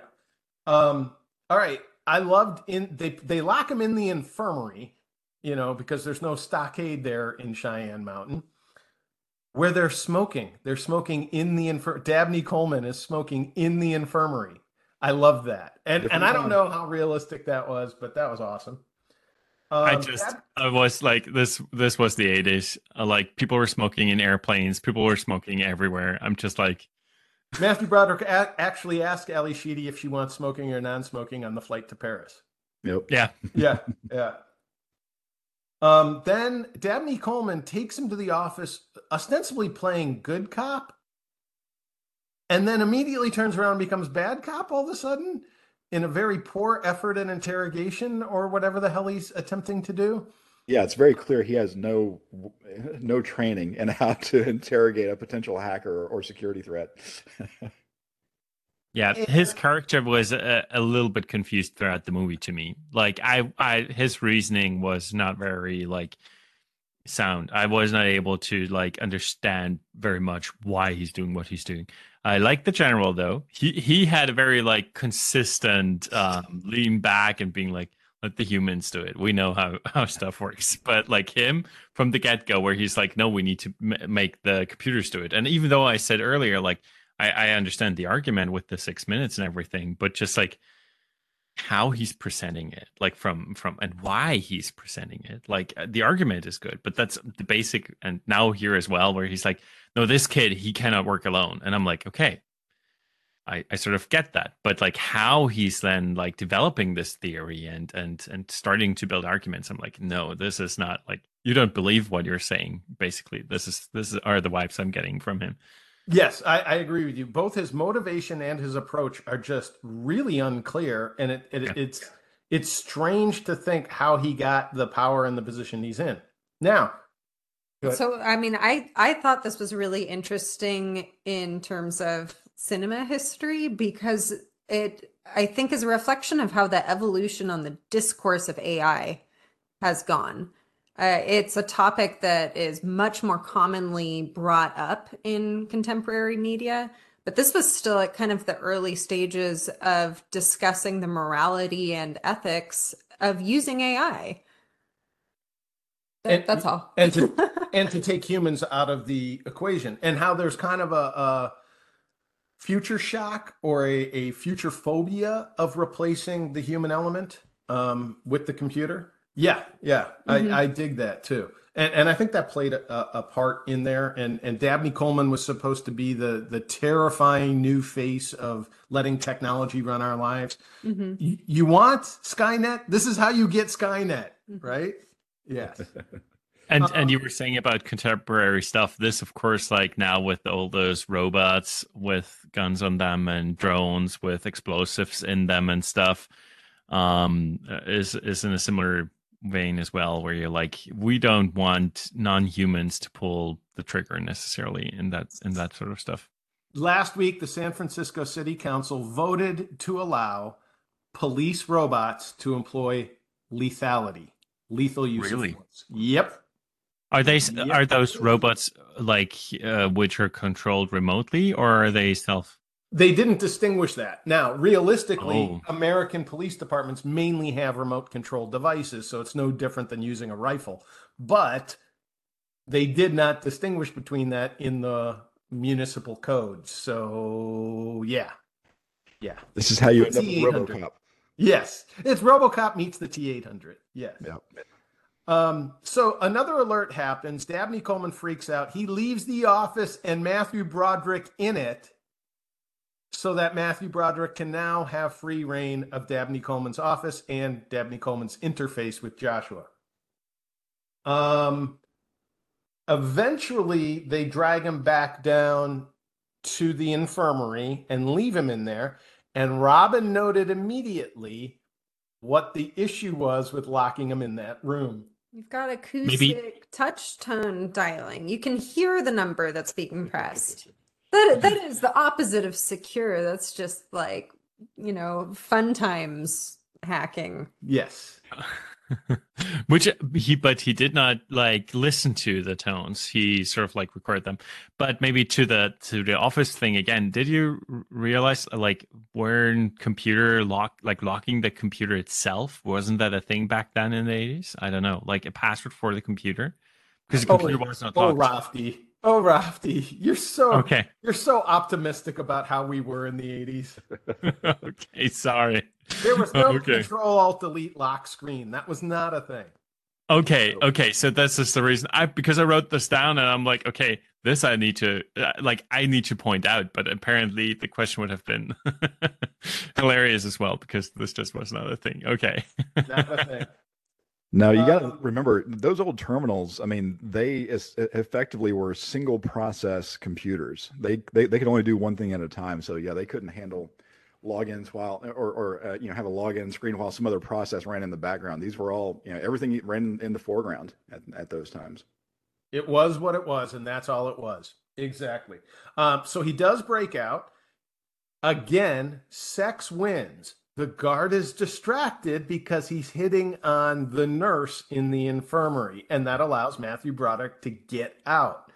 Um, all right. I loved in they they lock him in the infirmary, you know, because there's no stockade there in Cheyenne Mountain. Where they're smoking. They're smoking in the infir Dabney Coleman is smoking in the infirmary. I love that. And Different and I don't know how realistic that was, but that was awesome. I Um, just Dab- I was like this this was the 80s. Uh, like people were smoking in airplanes, people were smoking everywhere. I'm just like *laughs* Matthew Broderick a- actually asked Ally Sheedy if she wants smoking or non-smoking on the flight to Paris. Nope. yeah, yeah, yeah. Um, then Dabney Coleman takes him to the office, ostensibly playing good cop, and then immediately turns around and becomes bad cop all of a sudden in a very poor effort and interrogation or whatever the hell he's attempting to do. Yeah, it's very clear he has no no training in how to *laughs* interrogate a potential hacker or security threat. *laughs* Yeah, his character was a, a little bit confused throughout the movie to me. Like I, I, his reasoning was not very like sound. I was not able to like understand very much why he's doing what he's doing. I like the general though. He he had a very like consistent um, lean back and being like, let the humans do it. We know how *laughs* how stuff works. But like him from the get go, where he's like, no, we need to m- make the computers do it. And even though I said earlier, like I, I understand the argument with the six minutes and everything, but just like how he's presenting it like from from and why he's presenting it like uh, the argument is good but that's the basic and now here as well where he's like no this kid he cannot work alone. And i'm like okay. I, I sort of get that but like how he's then like developing this theory and and and starting to build arguments i'm like no this is not like you don't believe what you're saying basically. This is this is, are the vibes i'm getting from him Yes, I, I agree with you. Both his motivation and his approach are just really unclear, and it, it Yeah. it's it's strange to think how he got the power and the position he's in. Now, So, I mean, I I thought this was really interesting in terms of cinema history because it I think is a reflection of how the evolution on the discourse of AI has gone. Uh, it's a topic that is much more commonly brought up in contemporary media, but this was still at kind of the early stages of discussing the morality and ethics of using AI. That- And- that's all. and to *laughs* and to take humans out of the equation, and how there's kind of a, a future shock or a, a future phobia of replacing the human element um, with the computer. Yeah, yeah, Mhm. I, I dig that too, and and I think that played a, a part in there. And and Dabney Coleman was supposed to be the the terrifying new face of letting technology run our lives. Mhm. You, you want Skynet? This is how you get Skynet, Mhm. right? Yes. *laughs* And Uh, and you were saying about contemporary stuff. This, of course, like now with all those robots with guns on them and drones with explosives in them and stuff, um, is is in a similar vein as well, where you're like, we don't want non-humans to pull the trigger necessarily in that in that sort of stuff. Last week, the San Francisco City Council voted to allow police robots to employ lethality, lethal use Really? of force. Yep. Are they Yep. are those robots like uh, which are controlled remotely, or are they self? They didn't distinguish that. Now, realistically, Oh. American police departments mainly have remote controlled devices, so it's no different than using a rifle. But they did not distinguish between that in the municipal codes. So, yeah. Yeah. This is how you end up with RoboCop. Yes, it's RoboCop meets the T800. Yes. Yeah. Um, so another alert happens. Dabney Coleman freaks out. He leaves the office and Matthew Broderick in it, so that Matthew Broderick can now have free reign of Dabney Coleman's office and Dabney Coleman's interface with Joshua. Um, eventually, they drag him back down to the infirmary and leave him in there. And Robin noted immediately what the issue was with locking him in that room. You've got acoustic touch tone dialing. You can hear the number that's being pressed. That that is the opposite of secure. That's just like, you know, fun times hacking. Yes. *laughs* Which he, but he did not like listen to the tones. He sort of like recorded them. But maybe to the to the office thing again. Did you realize like we're computer lock like locking the computer itself? Wasn't that a thing back then in the eighties? I don't know, like a password for the computer because the Oh, computer was not Oh, locked. Raphty. Oh, Raphty. You're so Okay, you're so optimistic about how we were in the 80s. *laughs* okay, sorry. There was no Okay. control alt delete lock screen. That was not a thing. Okay, okay. So that's just the reason I because I wrote this down and I'm like, okay, this I need to uh, like I need to point out, but apparently the question would have been *laughs* hilarious as well because this just was not a thing. Okay. Not a thing. No, you got to Um, remember those old terminals. I mean, they es- effectively were single process computers. They, they they could only do one thing at a time. So yeah, they couldn't handle logins while or or uh, you know have a login screen while some other process ran in the background. These were all you know everything ran in the foreground at, at those times. It was what it was, and that's all it was. Exactly. Um, so he does break out. Again, sex wins. The guard is distracted because he's hitting on the nurse in the infirmary, and that allows Matthew Broderick to get out.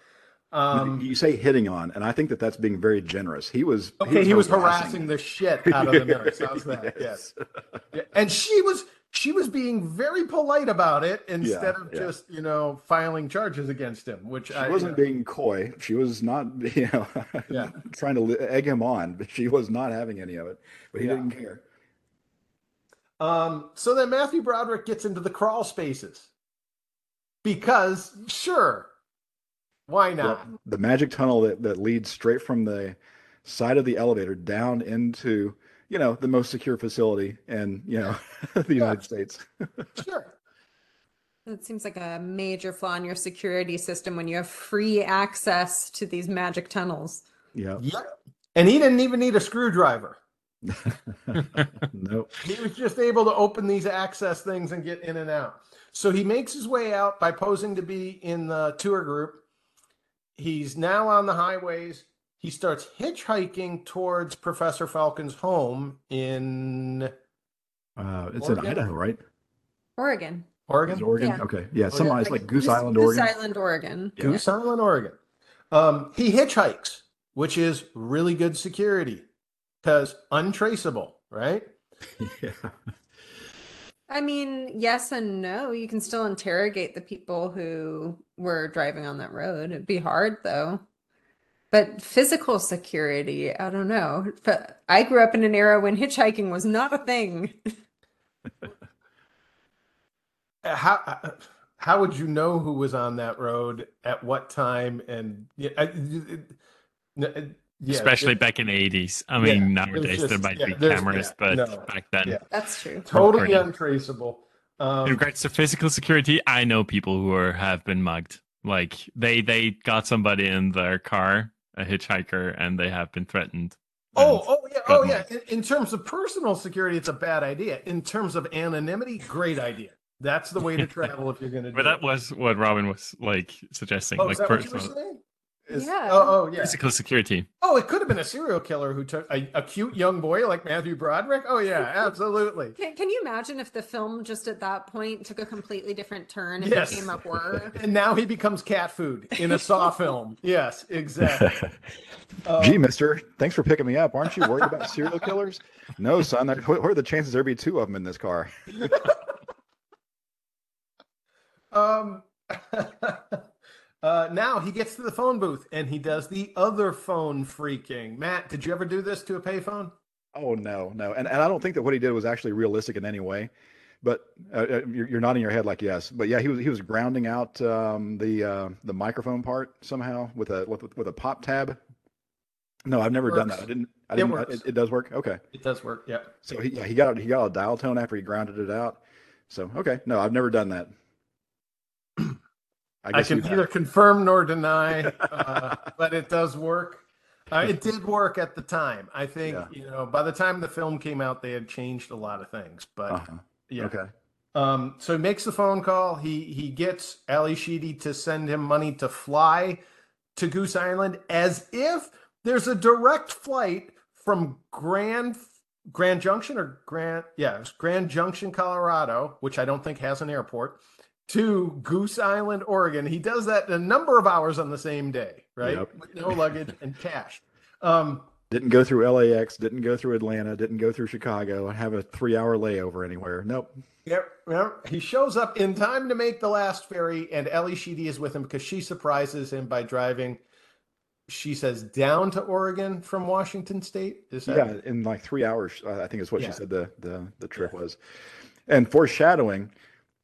Um, you say hitting on, and I think that that's being very generous. He was okay, he was harassing the shit out of the nurse. How's *laughs* that? Yes. Yeah, And she was she was being very polite about it instead of yeah. just you know filing charges against him, which She I wasn't being coy. She was not, *laughs* you know, Yeah. trying to egg him on, but she was not having any of it. But he Yeah. didn't care. Um, so then Matthew Broderick gets into the crawl spaces because, sure, why The, not? the magic tunnel that, that leads straight from the side of the elevator down into, you know, the most secure facility in, you know, *laughs* the United States. *laughs* Sure. That seems like a major flaw in your security system when you have free access to these magic tunnels. Yeah. Yep. And he didn't even need a screwdriver. *laughs* nope. He was just able to open these access things and get in and out. So he makes his way out by posing to be in the tour group. He's now on the highways. He starts hitchhiking towards Professor Falken's home in Uh, it's Oregon? in Idaho, right? Oregon. Oregon. Is it Oregon? Yeah. Okay. Yeah. Some yeah. it's like Goose Goose- Island, Oregon. Goose Island, Oregon. Yeah. Goose Island, Oregon. Um, he hitchhikes, which is really good security because untraceable, right? *laughs* yeah. I mean, yes and no. You can still interrogate the people who were driving on that road. It'd be hard though. But physical security, I don't know. But I grew up in an era when hitchhiking was not a thing. *laughs* Uh, How uh, how would you know who was on that road at what time? And yeah, it- it- yeah, Especially it- back in the 80s. I mean, it was nowadays there might yeah, be cameras, yeah, but no, back then. yeah. That's true. totally Recording. untraceable. In Um, regards to physical security, I know people who are have been mugged. Like they they got somebody in their car, a hitchhiker, and they have been threatened. oh, oh yeah, oh yeah. In, in terms of personal security, it's a bad idea. In terms of anonymity, great idea. That's the way to *laughs* travel if you're going to do But that it. was what Robin was like suggesting, Oh, like is that what you personal were saying? Is- Yeah. Oh, oh, yeah. physical security. Oh, it could have been a serial killer who took a, a cute young boy like Matthew Broderick. Oh yeah, *laughs* absolutely. Can, can you imagine if the film just at that point took a completely different turn and Yes. became a horror? *laughs* And now he becomes cat food in a Saw *laughs* film. Yes, exactly. Uh, Gee, mister, thanks for picking me up. Aren't you worried about serial killers? No, son. There- What what are the chances there be two of them in this car? Um, uh, now he gets to the phone booth and he does the other phone phreaking. Matt, did you ever do this to a payphone? Oh no, no, and and I don't think that what he did was actually realistic in any way. But uh, uh, you're, you're nodding your head like yes. But yeah, he was he was grounding out um, the uh, the microphone part somehow with a with, with a pop tab. No, I've never done that. I didn't. I It didn't. works. It, it does work. Okay. It does work. Yeah. So he yeah, he got he got a dial tone after he grounded it out. So okay, no, I've never done that. I I, can have. neither confirm nor deny, *laughs* uh, but it does work. Uh, it did work at the time. I think Yeah. you know by the time the film came out, they had changed a lot of things. But Uh-huh. yeah. Okay. Um, so he makes the phone call. He he gets Ally Sheedy to send him money to fly to Goose Island, as if there's a direct flight from Grand Grand Junction or Grand yeah Grand Junction, Colorado, which I don't think has an airport, to Goose Island, Oregon. He does that a number of hours on the same day, right? Yep. With no luggage and cash. Um, Didn't go through LAX. Didn't go through Atlanta. Didn't go through Chicago. and have a three-hour layover anywhere. Nope. Yep, yep. He shows up in time to make the last ferry, and Ally Sheedy is with him because she surprises him by driving. She says down to Oregon from Washington State. Is that Yeah, in like three hours, uh, I think is what Yeah. she said the the the trip was, and foreshadowing,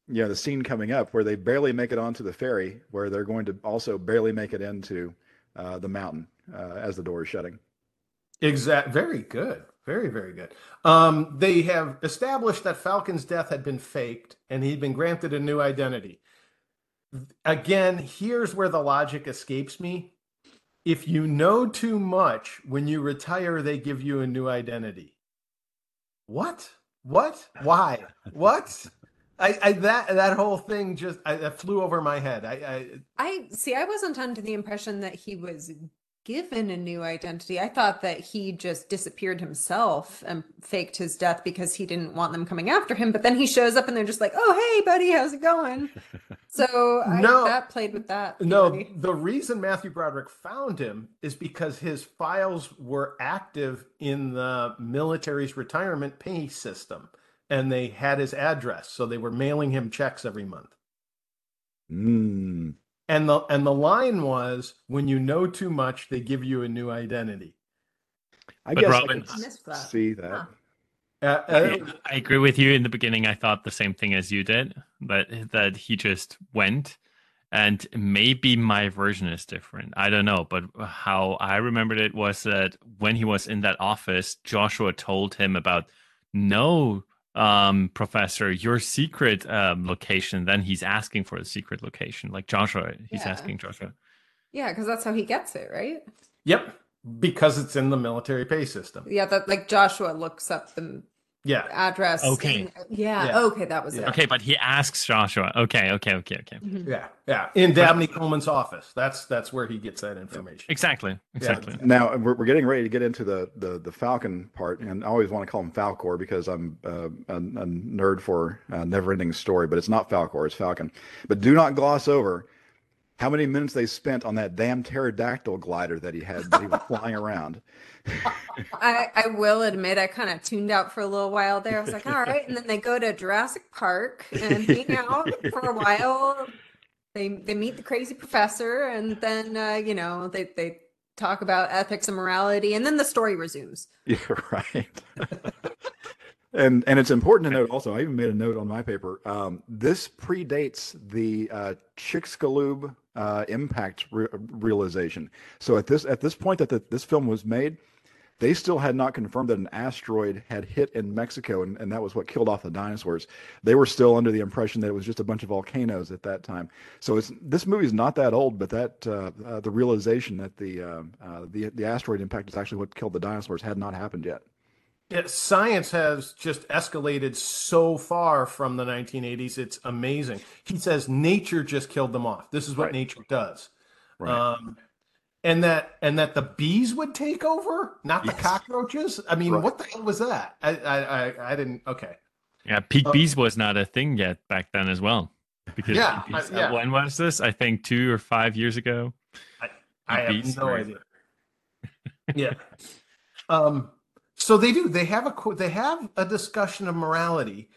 you know, the scene coming up where they barely make it onto the ferry, where they're going to also barely make it into uh, the mountain uh, as the door is shutting. exact? Very good, very very good. Um, they have established that Falken's death had been faked, and he'd been granted a new identity. Again, here's where the logic escapes me. If you know too much, when you retire, they give you a new identity. What? What? Why? What? I, I that that whole thing just I, that flew over my head. I, I I see. I wasn't under the impression that he was given a new identity. I thought that he just disappeared himself and faked his death because he didn't want them coming after him. But then he shows up and they're just like, "Oh, hey, buddy, how's it going?" *laughs* So I, No. that played with that. no. The reason Matthew Broderick found him is because his files were active in the military's retirement pay system, and they had his address, so they were mailing him checks every month. Mm. And the and the line was, "When you know too much, they give you a new identity." I But guess Robin- I I that. see that. Huh. Uh, uh, I agree with you. In the beginning, I thought the same thing as you did, but that he just went. And maybe my version is different. I don't know. But how I remembered it was that when he was in that office, Joshua told him about no, um, professor, your secret um, location. Then he's asking for the secret location. Like Joshua, he's Yeah. asking Joshua. Yeah, because that's how he gets it, right? yep, because it's in the military pay system. Yeah, that like Joshua looks up the Yeah, address. Okay. and- yeah, Yeah. Okay, that was Yeah. it. Okay, but he asks Joshua. Okay, okay, okay, okay. Mhm. yeah, yeah. In Dabney Coleman's office. That's that's where he gets that information. Exactly, exactly. Now we're, we're getting ready to get into the, the the Falken part, and I always want to call him Falcor because I'm uh, a, a nerd for uh, Never-Ending Story, but it's not Falcor, it's Falken. But do not gloss over how many minutes they spent on that damn pterodactyl glider that he had that he was flying *laughs* around. I, I will admit I kind of tuned out for a little while there. I was like, all right. And then they go to Jurassic Park and hang *laughs* out for a while. They they meet the crazy professor and then uh, you know, they they talk about ethics and morality and then the story resumes. *laughs* Yeah, right. *laughs* and and it's important to note also. I even made a note on my paper. Um, this predates the uh, Chicxulub uh, impact re- realization. So at this at this point that the, this film was made, they still had not confirmed that an asteroid had hit in Mexico, and, and that was what killed off the dinosaurs. They were still under the impression that it was just a bunch of volcanoes at that time. So it's this movie's not that old, but that uh, uh, the realization that the, uh, uh, the the asteroid impact is actually what killed the dinosaurs had not happened yet. Yeah, science has just escalated so far from the 1980s. It's amazing. He says nature just killed them off. This is what Right. nature does. Right. Um, and that and that the bees would take over, not the Yes. cockroaches. I mean, Right. what the hell was that? I I I, I didn't. Okay. Yeah, peak Uh, bees was not a thing yet back then as well. Because Yeah, peak bees- I- yeah. when was this? I think two or five years ago. I have no right. idea. yeah. Um. So they do. They have a qu- they have a discussion of morality,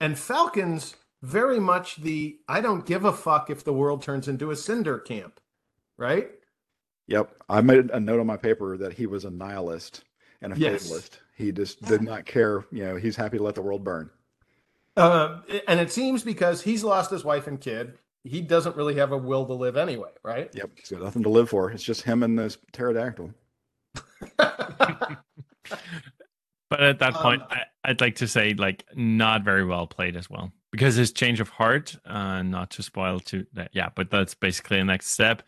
and Falken's very much the I don't give a fuck if the world turns into a cinder camp, right? Yep, I made a note on my paper that he was a nihilist and a Yes. fatalist. He just did not care. You know, he's happy to let the world burn. Uh, and it seems because he's lost his wife and kid, he doesn't really have a will to live anyway, right? Yep, he's got nothing to live for. It's just him and this pterodactyl. *laughs* But at that point, Um, I, I'd like to say, like, not very well played as well. Because his change of heart, uh, not to spoil too that, yeah, but that's basically the next step,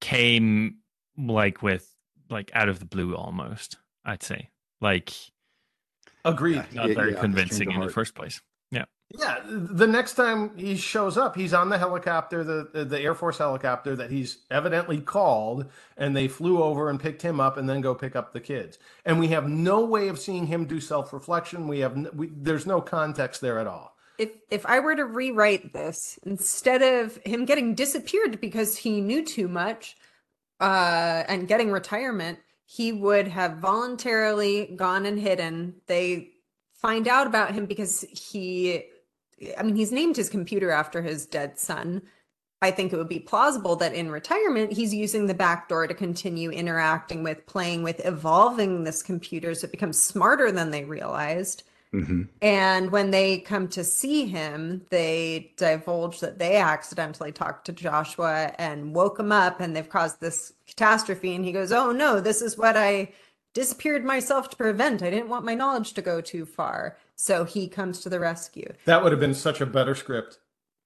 came like with, like, out of the blue almost, I'd say. Like, Agreed. not Yeah, very yeah, convincing in the first place. Yeah. Yeah, the next time he shows up, he's on the helicopter, the the Air Force helicopter that he's evidently called, and they flew over and picked him up, and then go pick up the kids. And we have no way of seeing him do self reflection. We have we, there's no context there at all. If if I were to rewrite this, instead of him getting disappeared because he knew too much, uh, and getting retirement, he would have voluntarily gone and hidden. They find out about him because he, I mean, he's named his computer after his dead son. I think it would be plausible that in retirement, he's using the back door to continue interacting with, playing with, evolving this computer so it becomes smarter than they realized. Hmm And when they come to see him, they divulge that they accidentally talked to Joshua and woke him up and they've caused this catastrophe. And he goes, Oh no, this is what I disappeared myself to prevent. I didn't want my knowledge to go too far. So he comes to the rescue. That would have been such a better script.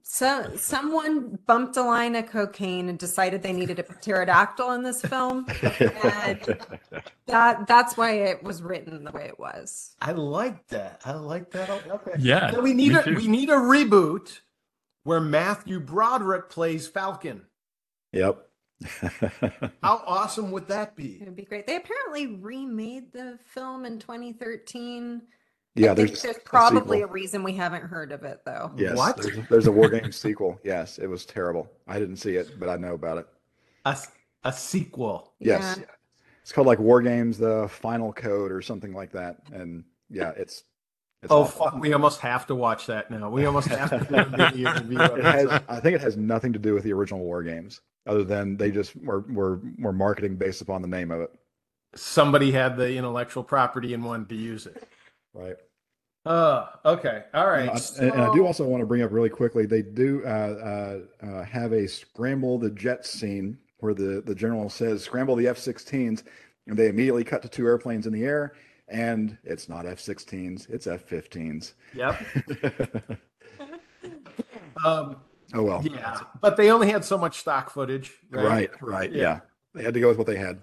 So someone bumped a line of cocaine and decided they needed a pterodactyl in this film. And that that's why it was written the way it was. I like that. I like that. Okay. Yeah. So we need a too. we need a reboot where Matthew Broderick plays Falken. Yep. *laughs* How awesome would that be? It would be great. They apparently remade the film in 2013. Yeah, I think there's, there's probably a sequel. reath we haven't heard of it though. yes. What? There's, a- there's a War *laughs* Games sequel. Yes, it was terrible. I didn't see it, but I know about it. A, a sequel. Yes, Yeah. it's called like War Games: The Final Code or something like that. And yeah, it's. it's Oh awful. fuck! We almost have to watch that now. We almost have to do a review *laughs* It has. I think it has nothing to do with the original War Games, other than they just were were were marketing based upon the name of it. Somebody had the intellectual property and wanted to use it. Right. Uh, okay. All right. Know, I- so- and, and I do also want to bring up really quickly. They do uh, uh, uh, have a scramble the jets scene where the the general says scramble the F-16s, and they immediately cut to two airplanes in the air, and it's not F-16s, it's F-15s. Yep. *laughs* Um, Oh well. yeah, but they only had so much stock footage. Right. Right. Yeah. Yeah. They had to go with what they had.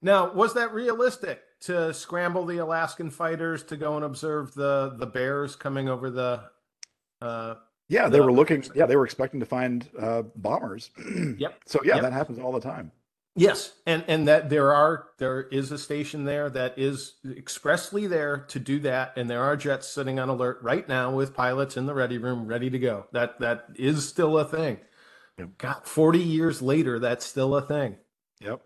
Now, was that realistic to scramble the Alaskan fighters to go and observe the the bears coming over the? Uh, Yeah, they were looking. Yeah, they were expecting to find uh, bombers. *clears throat* Yep. So yeah, Yep. that happens all the time. yes, and and that there are there is a station there that is expressly there to do that, and there are jets sitting on alert right now with pilots in the ready room, ready to go. That that is still a thing. Yep. God, forty years later, that's still a thing. Yep.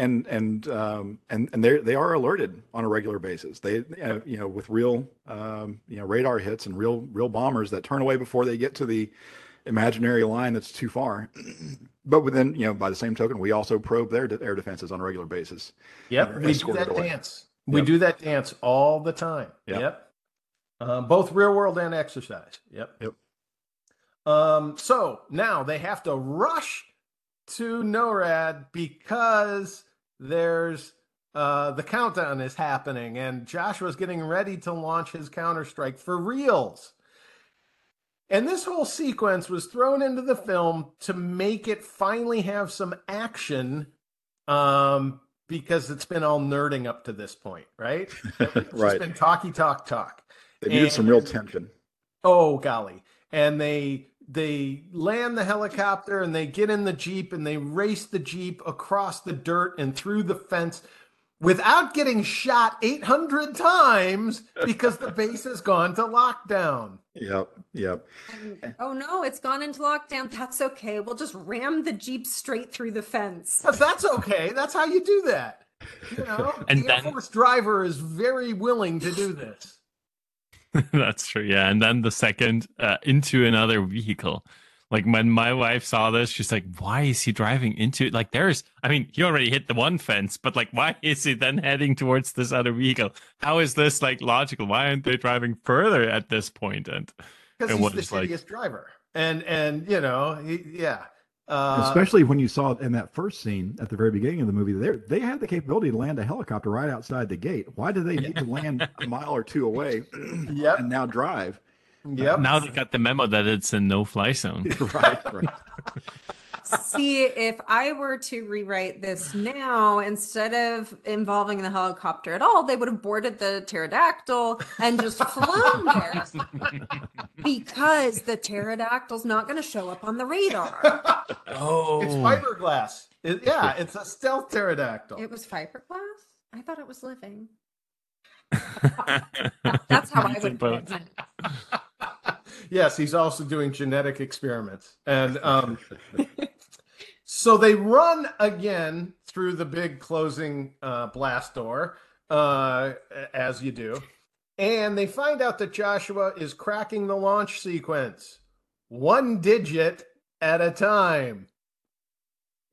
And and um, and and they they are alerted on a regular basis. They uh, you know with real um, you know radar hits and real real bombers that turn away before they get to the imaginary line that's too far. *clears throat* but within you know by the same token, we also probe their de- air defenses on a regular basis. Yep, we do that dance. We do that dance all the time. Yep. Yep. Um, both real world and exercise. Yep. Yep. Um, so now they have to rush to NORAD because there's uh, the countdown is happening and Joshua's getting ready to launch his counterstrike for reals. And this whole sequence was thrown into the film to make it finally have some action um, because it's been all nerding up to this point, right? *laughs* It's Right. been talky talk talk. They needed some real tension. Oh golly. And they they land the helicopter and they get in the Jeep and they race the Jeep across the dirt and through the fence without getting shot 800 times because the base has gone to lockdown. Yep. Yep. And, oh no, it's gone into lockdown. That's okay. We'll just ram the Jeep straight through the fence. But that's okay. That's how you do that. You know, And the Air Force driver is very willing to do this. *laughs* That's true. Yeah. And then the second uh, into another vehicle. Like when my wife saw this, she's like, why is he driving into it? Like there's, I mean, he already hit the one fence, but like, why *laughs* is he then heading towards this other vehicle? How is this like logical? Why aren't they driving further at this point? And Because he's the is, like- shittiest driver. And and you know, he, yeah. Uh, Especially when you saw in that first scene at the very beginning of the movie, they they had the capability to land a helicopter right outside the gate. Why do they need to land a mile or two away *laughs* *clears throat* Yep. and now drive? Yep. now they got the memo that it's a no fly zone. *laughs* right, right. See, if I were to rewrite this now, instead of involving the helicopter at all, they would have boarded the pterodactyl and just flown there *laughs* because the pterodactyl's not going to show up on the radar. Oh, It's fiberglass. It- yeah, it's a stealth pterodactyl. It was fiberglass? I thought it was living. *laughs* That's how I would Both. put it. *laughs* yes, he's also doing genetic experiments. And um, so they run again through the big closing uh, blast door, uh, as you do. And they find out that Joshua is cracking the launch sequence one digit at a time.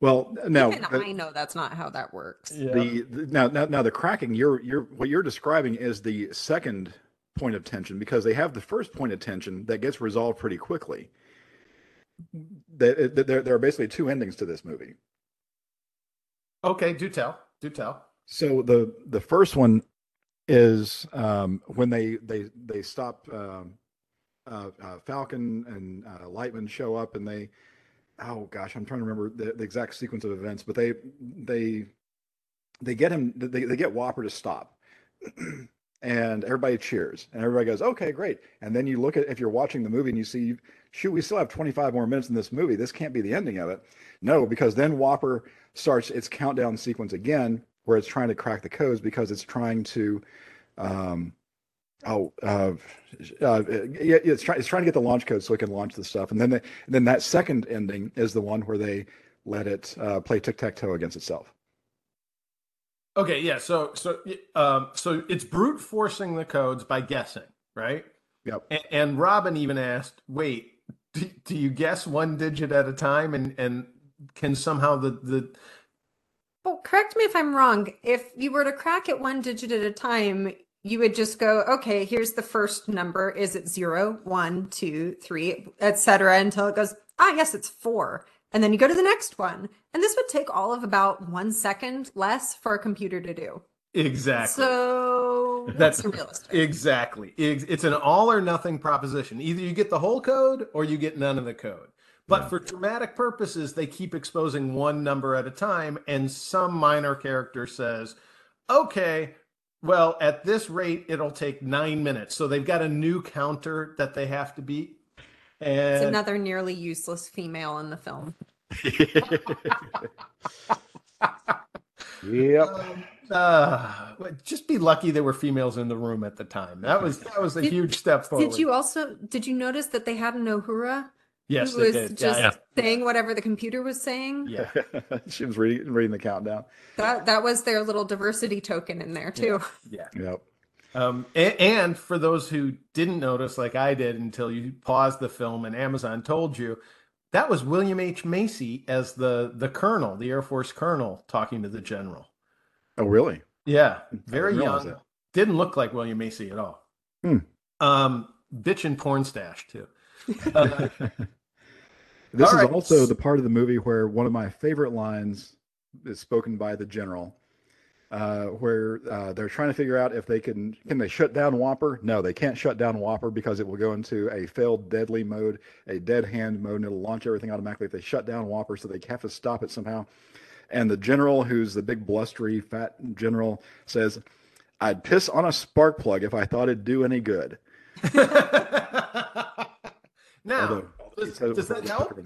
Well, now Even I know that's not how that works. the, the now, now now the cracking you're you're what you're describing is the second point of tension because they have the first point of tension that gets resolved pretty quickly. That that there there are basically two endings to this movie. Okay, do tell. Do tell. So the the first one is um, when they they they stop um, uh, uh, Falken and uh, Lightman show up and they oh gosh I'm trying to remember the, the exact sequence of events but they they they get him they, they get WOPR to stop *clears throat* and everybody cheers and everybody goes okay great. And then you look at if you're watching the movie and you see shoot we still have 25 more minutes in this movie. This can't be the ending of it. No because then WOPR starts its countdown sequence again where it's trying to crack the codes because it's trying to um oh uh, uh yeah it's trying it's trying to get the launch code so it can launch the stuff. And then the, and then that second ending is the one where they let it uh, play tic-tac-toe against itself Okay, yeah. So so um so it's brute forcing the codes by guessing, right? yep And, and Robin even asked, "Wait, do, do you guess one digit at a time, and and can somehow the the Well, correct me if I'm wrong. If you were to crack it one digit at a time, you would just go, okay, here's the first number. Is it zero, one, two, three, etc. until it goes, ah, yes, it's four. And then you go to the next one. And this would take all of about one second less for a computer to do. Exactly. So *laughs* That's- that's realistic. Exactly. It's an all or nothing proposition. Either you get the whole code or you get none of the code. But Yeah. for dramatic purposes, they keep exposing one number at a time, and some minor character says, okay, well, at this rate, it'll take nine minutes. So they've got a new counter that they have to beat. It's another nearly useless female in the film. yep. um, *laughs* uh, just be lucky there were females in the room at the time. That was that was a Did- huge step forward. Did you also did you notice that they had an Uhura Yes, who was did. just yeah, saying whatever the computer was saying? yeah. *laughs* she was reading reading the countdown. That that was their little diversity token in there too. yeah. Yep. Um, and, and for those who didn't notice, like I did until you paused the film and Amazon told you, that was William H. Macy as the the colonel, the Air Force colonel, talking to the general. Oh, really? Yeah, very young. that. Didn't look like William Macy at all. Hmm. Um, bitchin' porn stash too. Uh, *laughs* This is right. also the part of the movie where one of my favorite lines is spoken by the general, uh, where uh, they're trying to figure out if they can can they shut down WOPR. No, they can't shut down WOPR because it will go into a failed deadly mode, a dead hand mode, and it'll launch everything automatically if they shut down WOPR. So they have to stop it somehow. And the general, who's the big blustery fat general, says, "I'd piss on a spark plug if I thought it'd do any good." *laughs* now, Although- does, he said it does that help?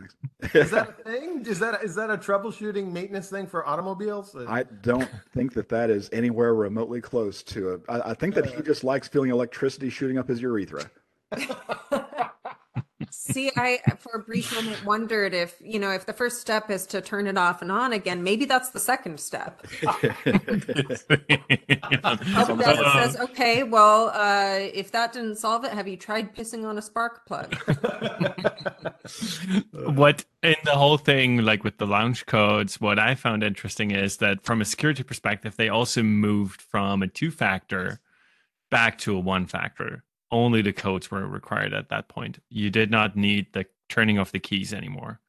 Is that *laughs* a thing? Is that is that a troubleshooting maintenance thing for automobiles? I don't think that that is anywhere remotely close to it. I, I think that he uh. just likes feeling electricity shooting up his urethra. *laughs* See, I for a brief moment wondered if, you know, if the first step is to turn it off and on again, maybe that's the second step. *laughs* Up that says, okay, well, uh, if that didn't solve it, have you tried pissing on a spark plug? *laughs* what in the whole thing, like with the launch codes, what I found interesting is that from a security perspective, they also moved from a two factor back to a one factor. Only the codes were required at that point. You did not need the turning off the keys anymore.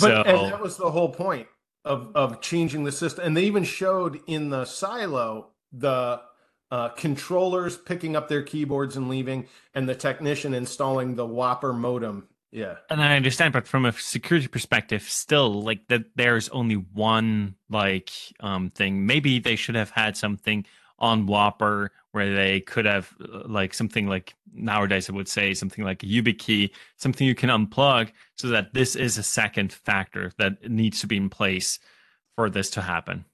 But so and that was the whole point of of changing the system. And they even showed in the silo the uh, controllers picking up their keyboards and leaving, and the technician installing the WOPR modem. Yeah, and I understand, but from a security perspective, still like that there's only one like um thing. Maybe they should have had something on WOPR where they could have uh, like something like nowadays I would say something like a YubiKey, something you can unplug so that this is a second factor that needs to be in place for this to happen.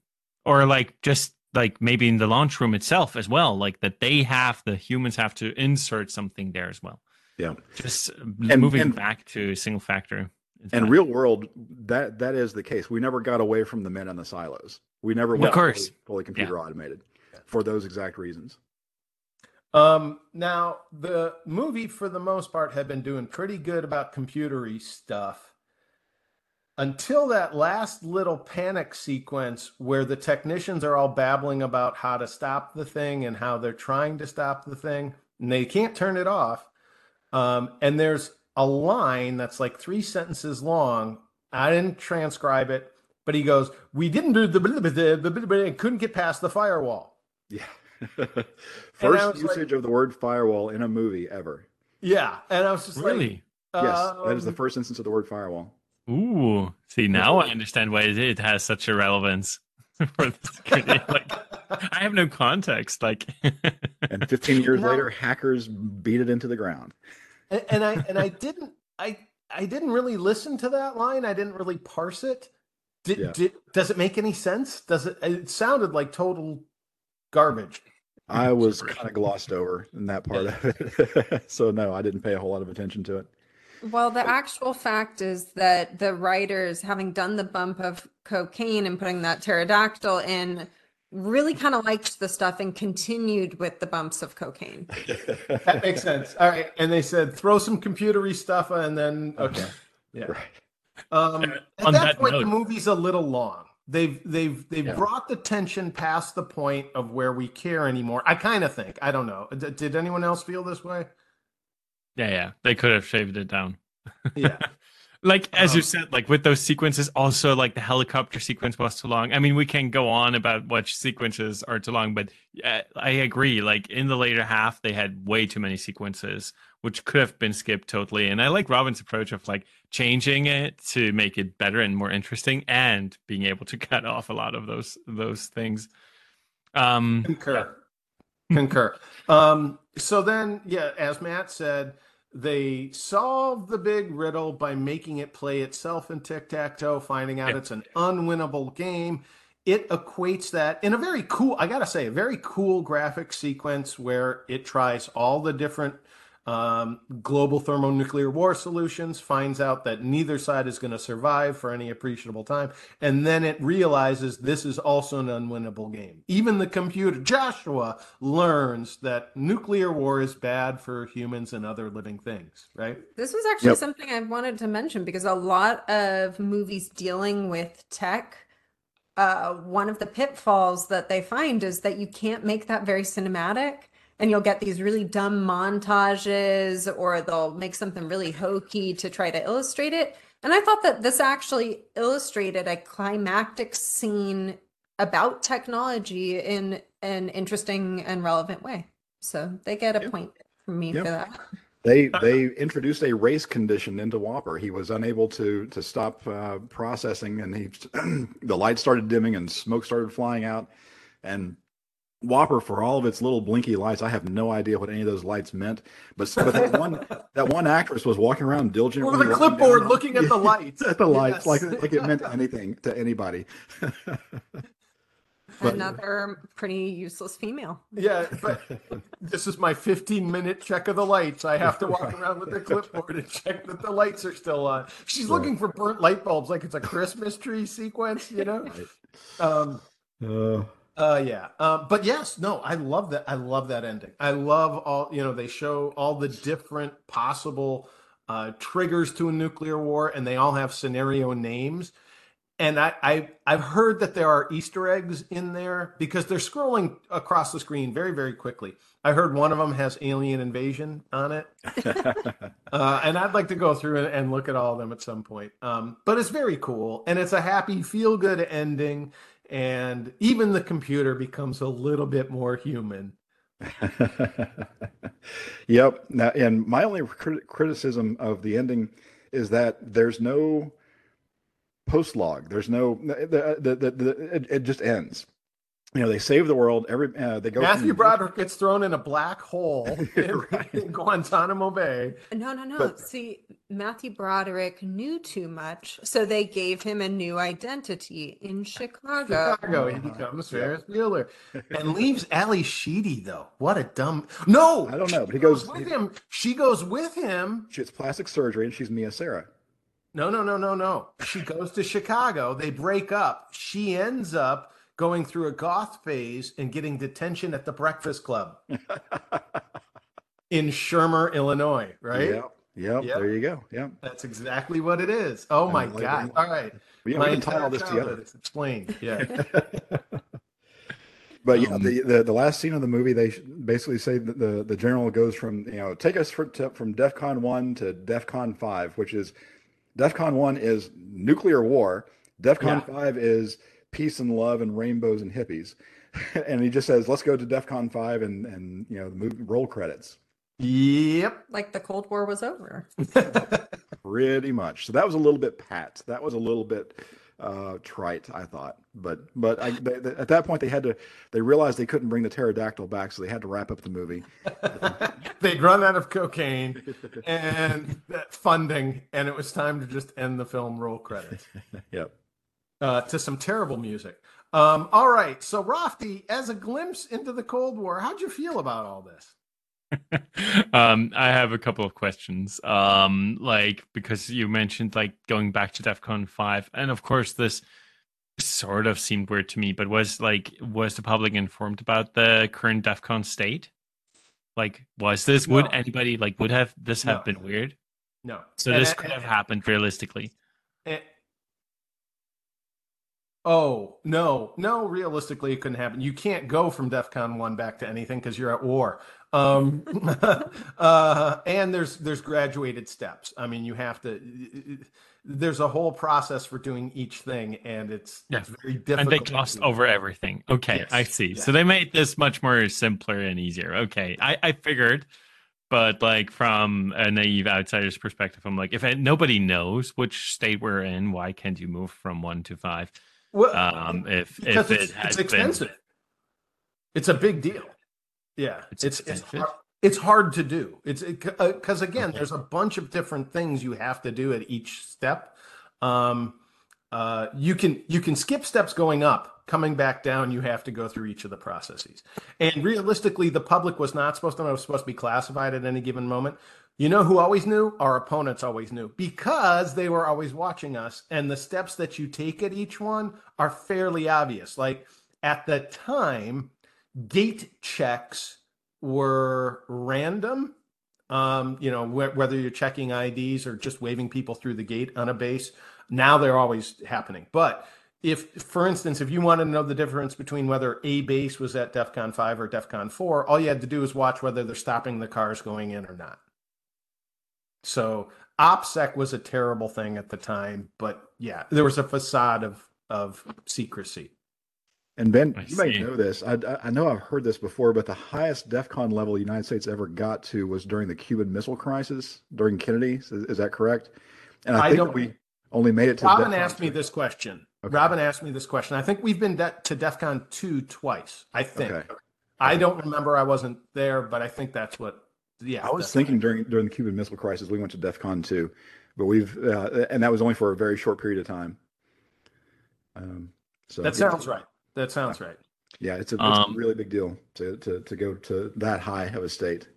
Or like just like maybe in the launch room itself as well, like that they have the humans have to insert something there as well. Yeah. Just And- moving and- back to single factor. And real world, that that is the case. We never got away from the men in the silos. We never Of course. fully, fully computer automated for those exact reasons. Um, now the movie, for the most part, had been doing pretty good about computery stuff until that last little panic sequence where the technicians are all babbling about how to stop the thing and how they're trying to stop the thing, and they can't turn it off. Um, and there's a line that's like three sentences long. I didn't transcribe it, but he goes, "We didn't do the, blah, blah, blah, blah, couldn't get past the firewall." Yeah. *laughs* First was like- usage of the word firewall in a movie ever. Yeah, and I was just like, really. Yes, that is the Um, first instance of the word firewall. Ooh, see now I understand why it, it has such a relevance *laughs* for the security. *laughs* like, I have no context. Like, And 15 years No. later, hackers beat it into the ground. and, and I and I didn't I I didn't really listen to that line. I didn't really parse it. Did, Yeah. did does it make any sense? Does it? It sounded like total garbage. I *laughs* was kind of glossed over in that part of it. *laughs* so, no, I didn't pay a whole lot of attention to it. Well, the actual fact is that the writers, having done the bump of cocaine and putting that pterodactyl in, really kind of liked the stuff and continued with the bumps of cocaine. *laughs* That makes sense. All right, and they said throw some computery stuff and then okay, yeah. Right. Um, at on that, that point, the movie's a little long. They've they've they've Yeah. brought the tension past the point of where we care anymore. I kind of think. I don't know. D- did anyone else feel this way? Yeah, yeah. They could have shaved it down. Yeah. *laughs* like as you Um, said, like with those sequences, also like the helicopter sequence was too long. I mean, we can go on about what sequences are too long, but yeah, I agree. Like in the later half, they had way too many sequences, which could have been skipped totally. And I like Robin's approach of like changing it to make it better and more interesting, and being able to *laughs* cut off a lot of those those things. Um, Concur. *laughs* Concur. Um, so then, yeah, as Matt said, they solve the big riddle by making it play itself in tic tac toe, finding out it's an unwinnable game. It equates that in a very cool, I gotta say, a very cool graphic sequence where it tries all the different um, global thermonuclear war solutions, finds out that neither side is going to survive for any appreciable time, and then it realizes this is also an unwinnable game. Even the computer, Joshua, learns that nuclear war is bad for humans and other living things, right? This was actually Yep. something I wanted to mention because a lot of movies dealing with tech, uh, one of the pitfalls that they find is that you can't make that very cinematic, and you'll get these really dumb montages, or they'll make something really hokey to try to illustrate it. And I thought that this actually illustrated a climactic scene about technology in an interesting and relevant way. So they get a Yep. point from me Yep. for that. They they introduced a race condition into WOPR. He was unable to to stop uh, processing, and he *clears throat* the light started dimming and smoke started flying out. And WOPR, for all of its little blinky lights, I have no idea what any of those lights meant. But but that *laughs* one that one actress was walking around diligently With a clipboard down- looking at the *laughs* lights. at the lights, Yes. like like it meant *laughs* anything to anybody. But- Another pretty useless female. Yeah, but this is my 15 minute check of the lights. I have to walk around with the clipboard and check that the lights are still on. She's Right. looking for burnt light bulbs like it's a Christmas tree sequence, you know? Um, Uh, uh, yeah. Um, but yes, no, I love that. I love that ending. I love all, you know, they show all the different possible uh, triggers to a nuclear war and they all have scenario names. And I, I, I've heard that there are Easter eggs in there because they're scrolling across the screen very, very quickly. I heard one of them has alien invasion on it. *laughs* Uh, and I'd like to go through and, and look at all of them at some point. Um, but it's very cool, and it's a happy, feel-good ending. And even the computer becomes a little bit more human. *laughs* yep. Now, and my only crit- criticism of the ending is that there's no post log. There's no the, the, the, the it, it just ends. You know, they save the world. Every uh, they go. Matthew from- Broderick gets thrown in a black hole *laughs* in, Right. in Guantanamo Bay. No, no, no. But- See, Matthew Broderick knew too much, so they gave him a new identity in Chicago. Chicago, he becomes Ferris Bueller *laughs* and leaves Ally Sheedy though. What a dumb no! I don't know, but he goes goes- with him. She goes with him. She gets plastic surgery, and she's Mia Sara. No, no, no, no, no. She goes to Chicago. They break up. She ends up going through a goth phase and getting detention at the Breakfast Club *laughs* in Shermer, Illinois, right? Yep. Yep. Yep. There you go. Yep. That's exactly what it is. Oh my like God. All right. We, we My can tie all this together. is explained. Yeah. *laughs* But yeah, Um, the, the the last scene of the movie, they basically say that the the general goes from you know take us for, to, from DefCon one to DefCon five, which is DefCon one is nuclear war, DefCon five is peace and love and rainbows and hippies, *laughs* and he just says let's go to DefCon five and and you know the movie roll credits, yep. Like the Cold War was over. *laughs* pretty much. So that was a little bit pat. That was a little bit uh trite i thought but but I, they, they- at that point they had to they realized they couldn't bring the pterodactyl back so they had to wrap up the movie *laughs* They'd run out of cocaine and funding, and it was time to just end the film roll credits. yep uh, to some terrible music. Um, all right, so Raphty, as a glimpse into the Cold War, how'd you feel about all this? *laughs* um, I have a couple of questions. Um, like because you mentioned like going back to DEFCON five, and of course this sort of seemed weird to me. But was like was the public informed about the current DEFCON state? Like, was this would anybody like would have this have No. been weird? No, So And- this could have happened realistically. and- Oh no, no! Realistically, it couldn't happen. You can't go from DefCon one back to anything because you're at war. Um, *laughs* uh, and there's there's graduated steps. I mean, you have to. There's a whole process for doing each thing, and it's Yeah. it's very difficult. And they glossed over everything. Okay, Yes, I see. yeah. So they made this much more simpler and easier. Okay, I, I figured, but like from a naive outsider's perspective, I'm like, if nobody knows which state we're in, why can't you move from one to five? Well, Um, if because if it's, it it's expensive. been, It's a big deal. Yeah, It's it's it's hard, it's hard to do. It's because again, there's a bunch of different things you have to do at each step. Um, uh, you can you can skip steps going up. Coming back down, you have to go through each of the processes. And realistically, the public was not supposed to know. It was supposed to be classified at any given moment. You know who always knew? Our opponents always knew because they were always watching us. And the steps that you take at each one are fairly obvious. Like at the time, gate checks were random. Um, you know, wh- whether you're checking IDs or just waving people through the gate on a base, now they're always happening. But if, for instance, if you wanted to know the difference between whether a base was at DEF CON 5 or DEF CON 4, all you had to do is watch whether they're stopping the cars going in or not. So OPSEC was a terrible thing at the time, but yeah, there was a facade of of secrecy. And Ben, I you may see. know this. I, I- I know I've heard this before, but the highest DEFCON level the United States ever got to was during the Cuban Missile Crisis during Kennedy. Is, is that correct? And I, I think don't- we only made it to. Robin DEFCON asked me this question. Okay. Robin asked me this question. I think we've been de- to DEFCON 2 twice. I think. Okay. I don't remember. I wasn't there, but I think that's what. Yeah. I was DEF CON. thinking during during the Cuban Missile Crisis we went to DEFCON two, but we've uh, and that was only for a very short period of time. Um, so That yeah. sounds right. That sounds right. Yeah, it's a, it's Um, a really big deal to, to to go to that high of a state.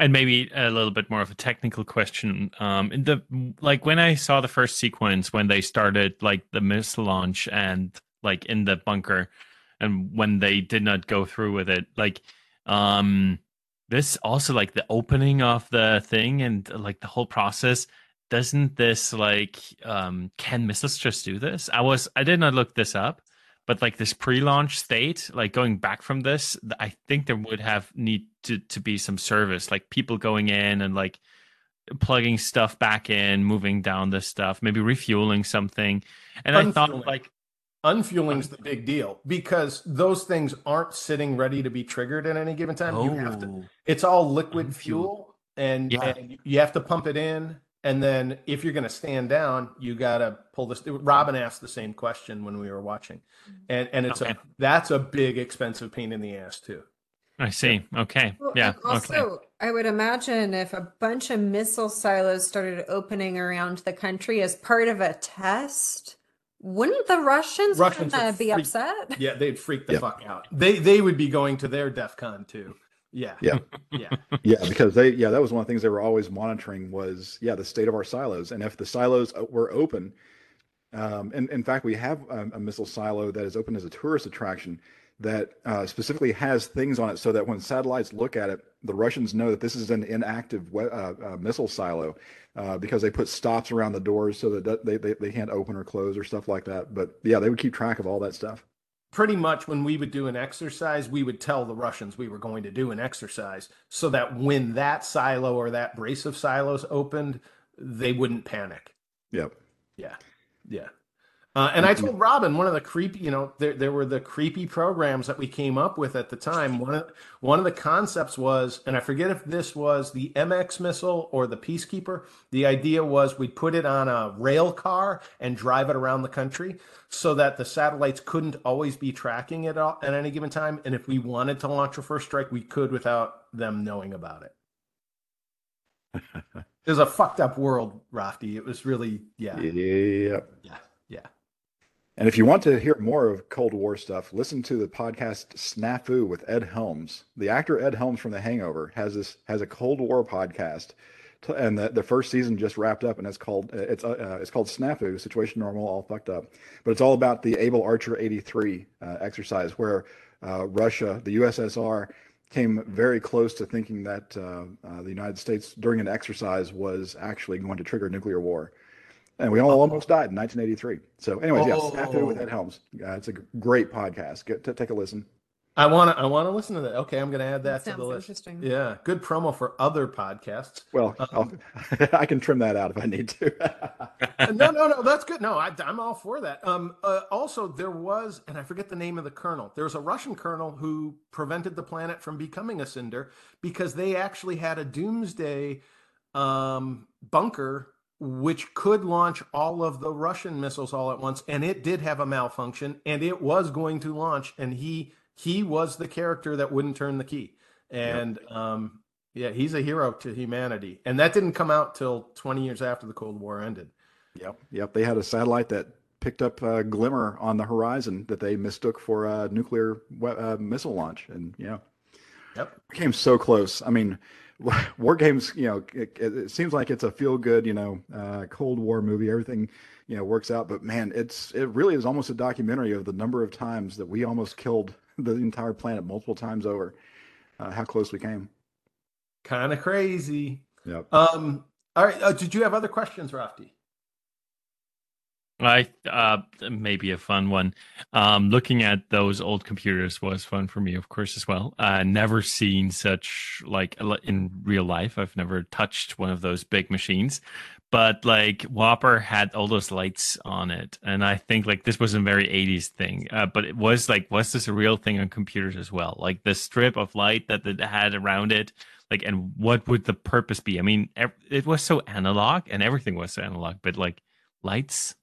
and maybe a little bit more of a technical question. Um, in the like when I saw the first sequence when they started like the missile launch and like in the bunker, and when they did not go through with it, like um, this also like the opening of the thing and like the whole process. Doesn't this like um, can missiles just do this? I was I did not look this up, but like this pre-launch state like going back from this i think there would have need to, to be some service like people going in and like plugging stuff back in moving down this stuff maybe refueling something and i thought like Unfueling's the big deal because those things aren't sitting ready to be triggered at any given time. You have to. oh It's all liquid Unfuel. fuel, and, Yeah. and you have to pump it in. And then if you're going to stand down, you got to pull this. Robin asked the same question when we were watching, mm-hmm. and and it's Okay. a that's a big expensive pain in the ass too. i see okay Well, yeah also, okay I would imagine if a bunch of missile silos started opening around the country as part of a test, wouldn't the Russians, Russians kinda would be freak- upset? Yeah, they'd freak the Yeah. fuck out. They they would be going to their DEF CON too. Yeah, Yeah. yeah. Yeah, because they yeah that was one of the things they were always monitoring was yeah the state of our silos and if the silos uh, were open, um, and in fact we have um, a missile silo that is open as a tourist attraction that uh, specifically has things on it so that when satellites look at it, the Russians know that this is an inactive we- uh, uh, missile silo uh, because they put stops around the doors so that they, they they can't open or close or stuff like that. But yeah, they would keep track of all that stuff. Pretty much when we would do an exercise, we would tell the Russians we were going to do an exercise so that when that silo or that brace of silos opened, they wouldn't panic. Yep. Yeah, yeah. Uh, and I told Robin one of the creepy, you know, there there were the creepy programs that we came up with at the time. One of one of the concepts was, and I forget if this was the MX missile or the Peacekeeper. The idea was we'd put it on a rail car and drive it around the country so that the satellites couldn't always be tracking it all at any given time. And if we wanted to launch a first strike, we could without them knowing about it. *laughs* It was a fucked up world, Raphty. It was really, yeah, yeah, yeah. And if you want to hear more of Cold War stuff, listen to the podcast Snafu with Ed Helms. The actor Ed Helms from The Hangover has this has a Cold War podcast, t- and the, the first season just wrapped up, and it's called uh, it's uh, uh, it's called Snafu, Situation Normal, All Fucked Up. But it's all about the Able Archer 83 uh, exercise, where uh, Russia, the USSR, came very close to thinking that uh, the United States during an exercise was actually going to trigger nuclear war. And we all almost died in 1983. So, anyways, yes, Afternoon with Oh. Ed Helms. Uh, it's a great podcast. Get to take a listen. I want to. I want to listen to that. Okay, I'm going to add that, That to the list. interesting. Yeah, good promo for other podcasts. Well, I'll, *laughs* I can trim that out if I need to. *laughs* no, no, no. That's good. No, I, I'm all for that. Um, uh, also, there was, and I forget the name of the colonel. There was a Russian colonel who prevented the planet from becoming a cinder because they actually had a doomsday um, bunker which could launch all of the Russian missiles all at once, and it did have a malfunction, and it was going to launch, and he he was the character that wouldn't turn the key, and um, yeah, he's a hero to humanity, and that didn't come out till 20 years after the Cold War ended. Yep, yep. They had a satellite that picked up a glimmer on the horizon that they mistook for a nuclear we- uh, missile launch, and yeah, Yep. came so close. I mean, *laughs* War Games, you know, it, it it seems like it's a feel good, you know, uh, Cold War movie. Everything, you know, works out, but man, it's it really is almost a documentary of the number of times that we almost killed *laughs* the entire planet multiple times over. Uh, how close we came. Kind of crazy. Yep. Um, all right. Uh, did you have other questions, Raphty? I uh maybe a fun one. Um looking at those old computers was fun for me, of course, as well. Uh never seen such like in real life. I've never touched one of those big machines. But like WOPR had all those lights on it. And I think like this was a very 80s thing. Uh, but it was like was this a real thing on computers as well? Like the strip of light that it had around it like and what would the purpose be? I mean, it was so analog and everything was so analog, but like lights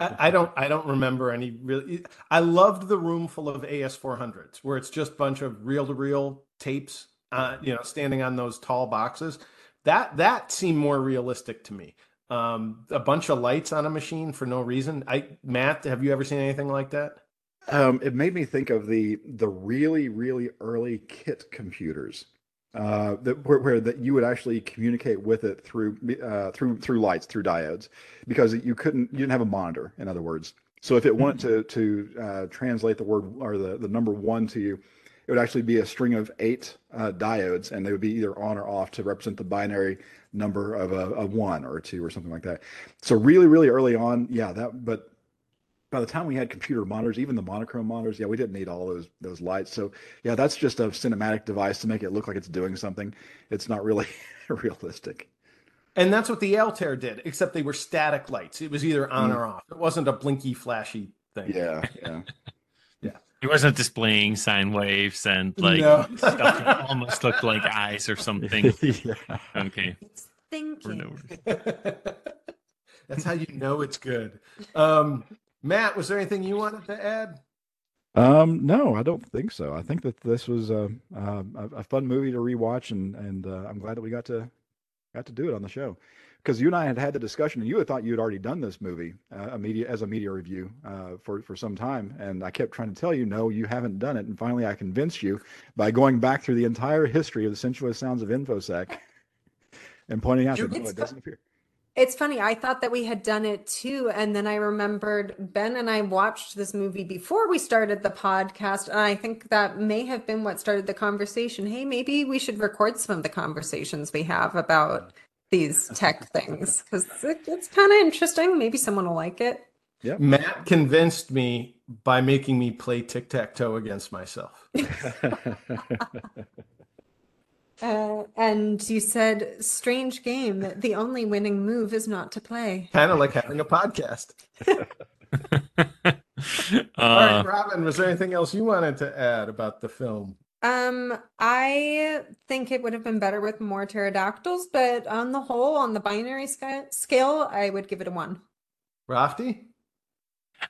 I, don't. I don't remember any really. I loved the room full of AS four hundreds, where it's just a bunch of reel to reel tapes. Uh, you know, standing on those tall boxes. That that seemed more realistic to me. Um, a bunch of lights on a machine for no reason. I Matt, have you ever seen anything like that? Um, it made me think of the the really really early kit computers, uh, that where, where that you would actually communicate with it through uh, through through lights through diodes, because you couldn't you didn't have a monitor. In other words, so if it wanted to to uh, translate the word or the the number one to you, it would actually be a string of eight uh, diodes, and they would be either on or off to represent the binary number of a, a one or a two or something like that. So really really early on, yeah, that but by the time we had computer monitors, even the monochrome monitors, yeah, we didn't need all those those lights. So yeah, that's just a cinematic device to make it look like it's doing something. It's not really *laughs* realistic. And that's what the Altair did, except they were static lights. It was either on Mm. or off. It wasn't a blinky, flashy thing. Yeah, yeah. *laughs* Yeah. It wasn't displaying sine waves and like No. *laughs* stuff that almost looked like eyes or something. yeah. Okay. It's thinking. That's how you know it's good. Um, Matt, was there anything you wanted to add? Um, no, I don't think so. I think that this was a a, a fun movie to rewatch, and and uh, I'm glad that we got to got to do it on the show because you and I had had the discussion, and you had thought you had already done this movie uh, a media as a media review uh, for for some time, and I kept trying to tell you, no, you haven't done it, and finally I convinced you by going back through the entire history of the sensuous sounds of infosec *laughs* and pointing out that no, it doesn't appear. It's funny. I thought that we had done it too. And then I remembered Ben and I watched this movie before we started the podcast. And I think that may have been what started the conversation. Hey, maybe we should record some of the conversations we have about these tech *laughs* things because it, it's kind of interesting. Maybe someone will like it. Yeah. Matt convinced me by making me play tic tac toe against myself. *laughs* *laughs* Uh, and you said, strange game. The only winning move is not to play. Kind of like having a podcast. *laughs* All right, Uh, Robin, was there anything else you wanted to add about the film? Um, I think it would have been better with more pterodactyls, but on the whole, on the binary sca- scale, I would give it a one. Raphty?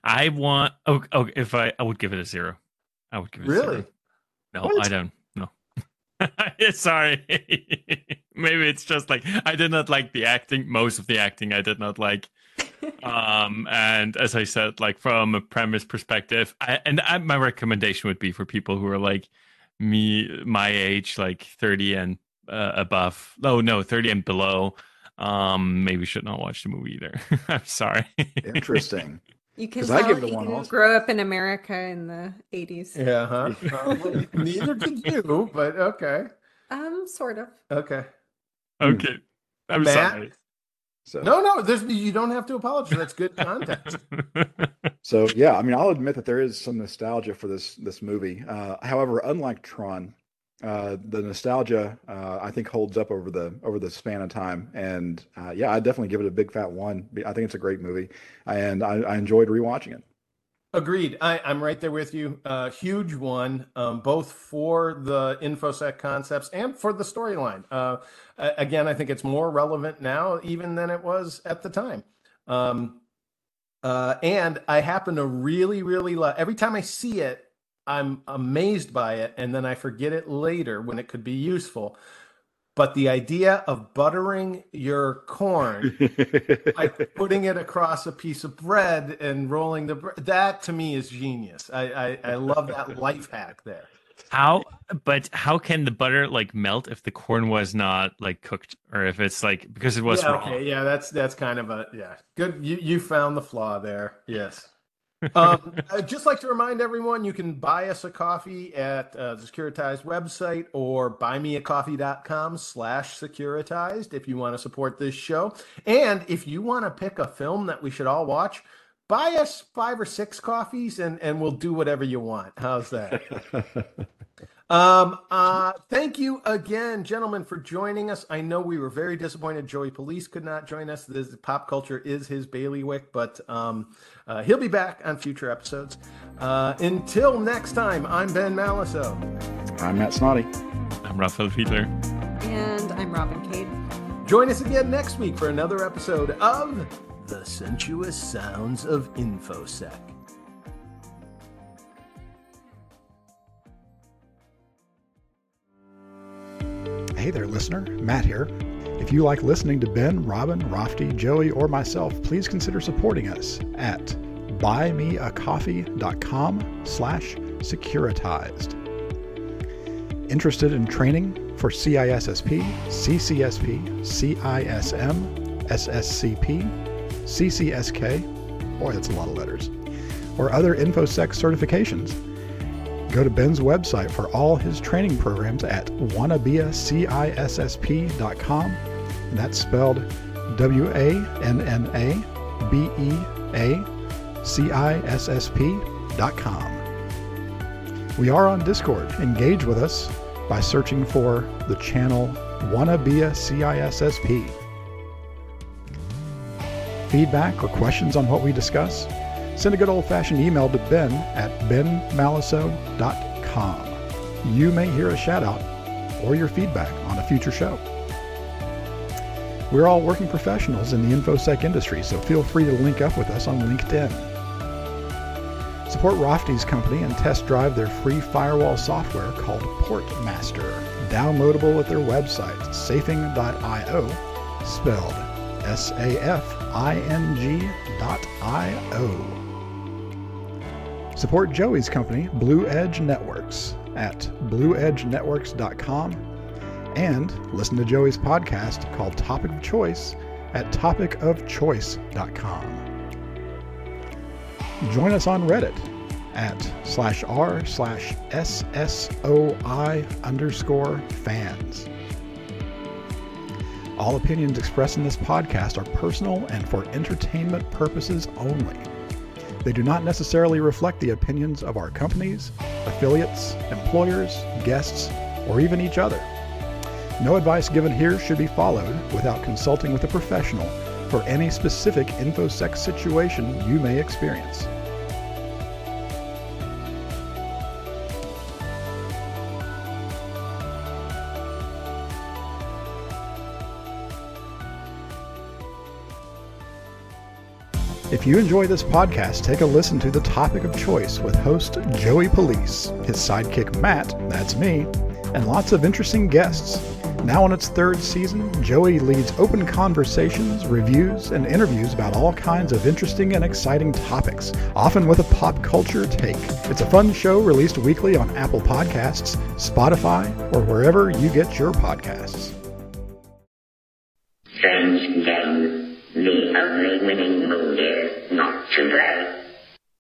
I want. Oh, oh, if I, I would give it a zero. I would give it a Really? No, What? I don't. *laughs* Sorry. *laughs* Maybe it's just like I did not like the acting. Most of the acting I did not like. *laughs* um and as i said like from a premise perspective I, and I, my recommendation would be for people who are like me my age like 30 and uh, above oh no 30 and below um maybe should not watch the movie either i'm sorry Interesting. You can 'Cause I give it a he one didn't also. grow up in America in the 80s. Yeah, huh? Probably. *laughs* Neither did you, but okay. Um, sort of. Okay. okay i'm Matt? sorry So No, no, there's you don't have to apologize. That's good context. *laughs* So yeah, I mean, I'll admit that there is some nostalgia for this this movie. Uh, however, unlike Tron, uh, the nostalgia uh, I think holds up over the over the span of time. And uh, yeah, I definitely give it a big fat one. I think it's a great movie, and I, I enjoyed rewatching it. Agreed. I, I'm right there with you. Uh, huge one, um, both for the infosec concepts and for the storyline. Uh, again, I think it's more relevant now even than it was at the time. Um, and I happen to really, really love every time I see it, I'm amazed by it, and then I forget it later when it could be useful. But the idea of buttering your corn *laughs* by putting it across a piece of bread and rolling the bread that to me is genius i i, I love that *laughs* life hack there How, but how can the butter like melt if the corn was not like cooked, or if it's like because it was yeah, raw? okay yeah that's that's kind of a yeah good you you found the flaw there yes um, I'd just like to remind everyone you can buy us a coffee at uh, the Securityzed website or buymeacoffee.com slash securityzed if you want to support this show. And if you want to pick a film that we should all watch, buy us five or six coffees and, and we'll do whatever you want. How's that? *laughs* Um, uh, thank you again, gentlemen, for joining us. I know we were very disappointed Joey Police could not join us. This pop culture is his bailiwick, but um, uh, he'll be back on future episodes. Uh, until next time, I'm Ben Malisow. I'm Matt Snoddy. I'm Raphael Fiedler. And I'm Robin Cade. Join us again next week for another episode of The Sensuous Sounds of InfoSec. Hey there, listener. Matt here. If you like listening to Ben, Robin, Raphty, Joey, or myself, please consider supporting us at buymeacoffee.com slash securityzed. Interested in training for CISSP, CCSP, CISM, SSCP, CCSK, boy, that's a lot of letters, or other InfoSec certifications? Go to Ben's website for all his training programs at wannabeacissp.com. And that's spelled W A N N A B E A C I S S P.com. We are on Discord. Engage with us by searching for the channel Wanna Be a CISSP. Feedback or questions on what we discuss? Send a good old fashioned email to ben at benmalisow.com. You may hear a shout out or your feedback on a future show. We're all working professionals in the InfoSec industry, so feel free to link up with us on LinkedIn. Support Raphty's company and test drive their free firewall software called Portmaster, downloadable at their website, safing.io, spelled S A F I N G dot I O. Support Joey's company, Blue Edge Networks, at blueedgenetworks.com and listen to Joey's podcast called Topic of Choice at topicofchoice.com. Join us on Reddit at slash r slash SSOI underscore fans. All opinions expressed in this podcast are personal and for entertainment purposes only. They do not necessarily reflect the opinions of our companies, affiliates, employers, guests, or even each other. No advice given here should be followed without consulting with a professional for any specific InfoSec situation you may experience. If you enjoy this podcast, take a listen to The Topic of Choice with host Joey Police, his sidekick Matt, that's me, and lots of interesting guests. Now in its third season, Joey leads open conversations, reviews, and interviews about all kinds of interesting and exciting topics, often with a pop culture take. It's a fun show released weekly on Apple Podcasts, Spotify, or wherever you get your podcasts the only winning move is not to play.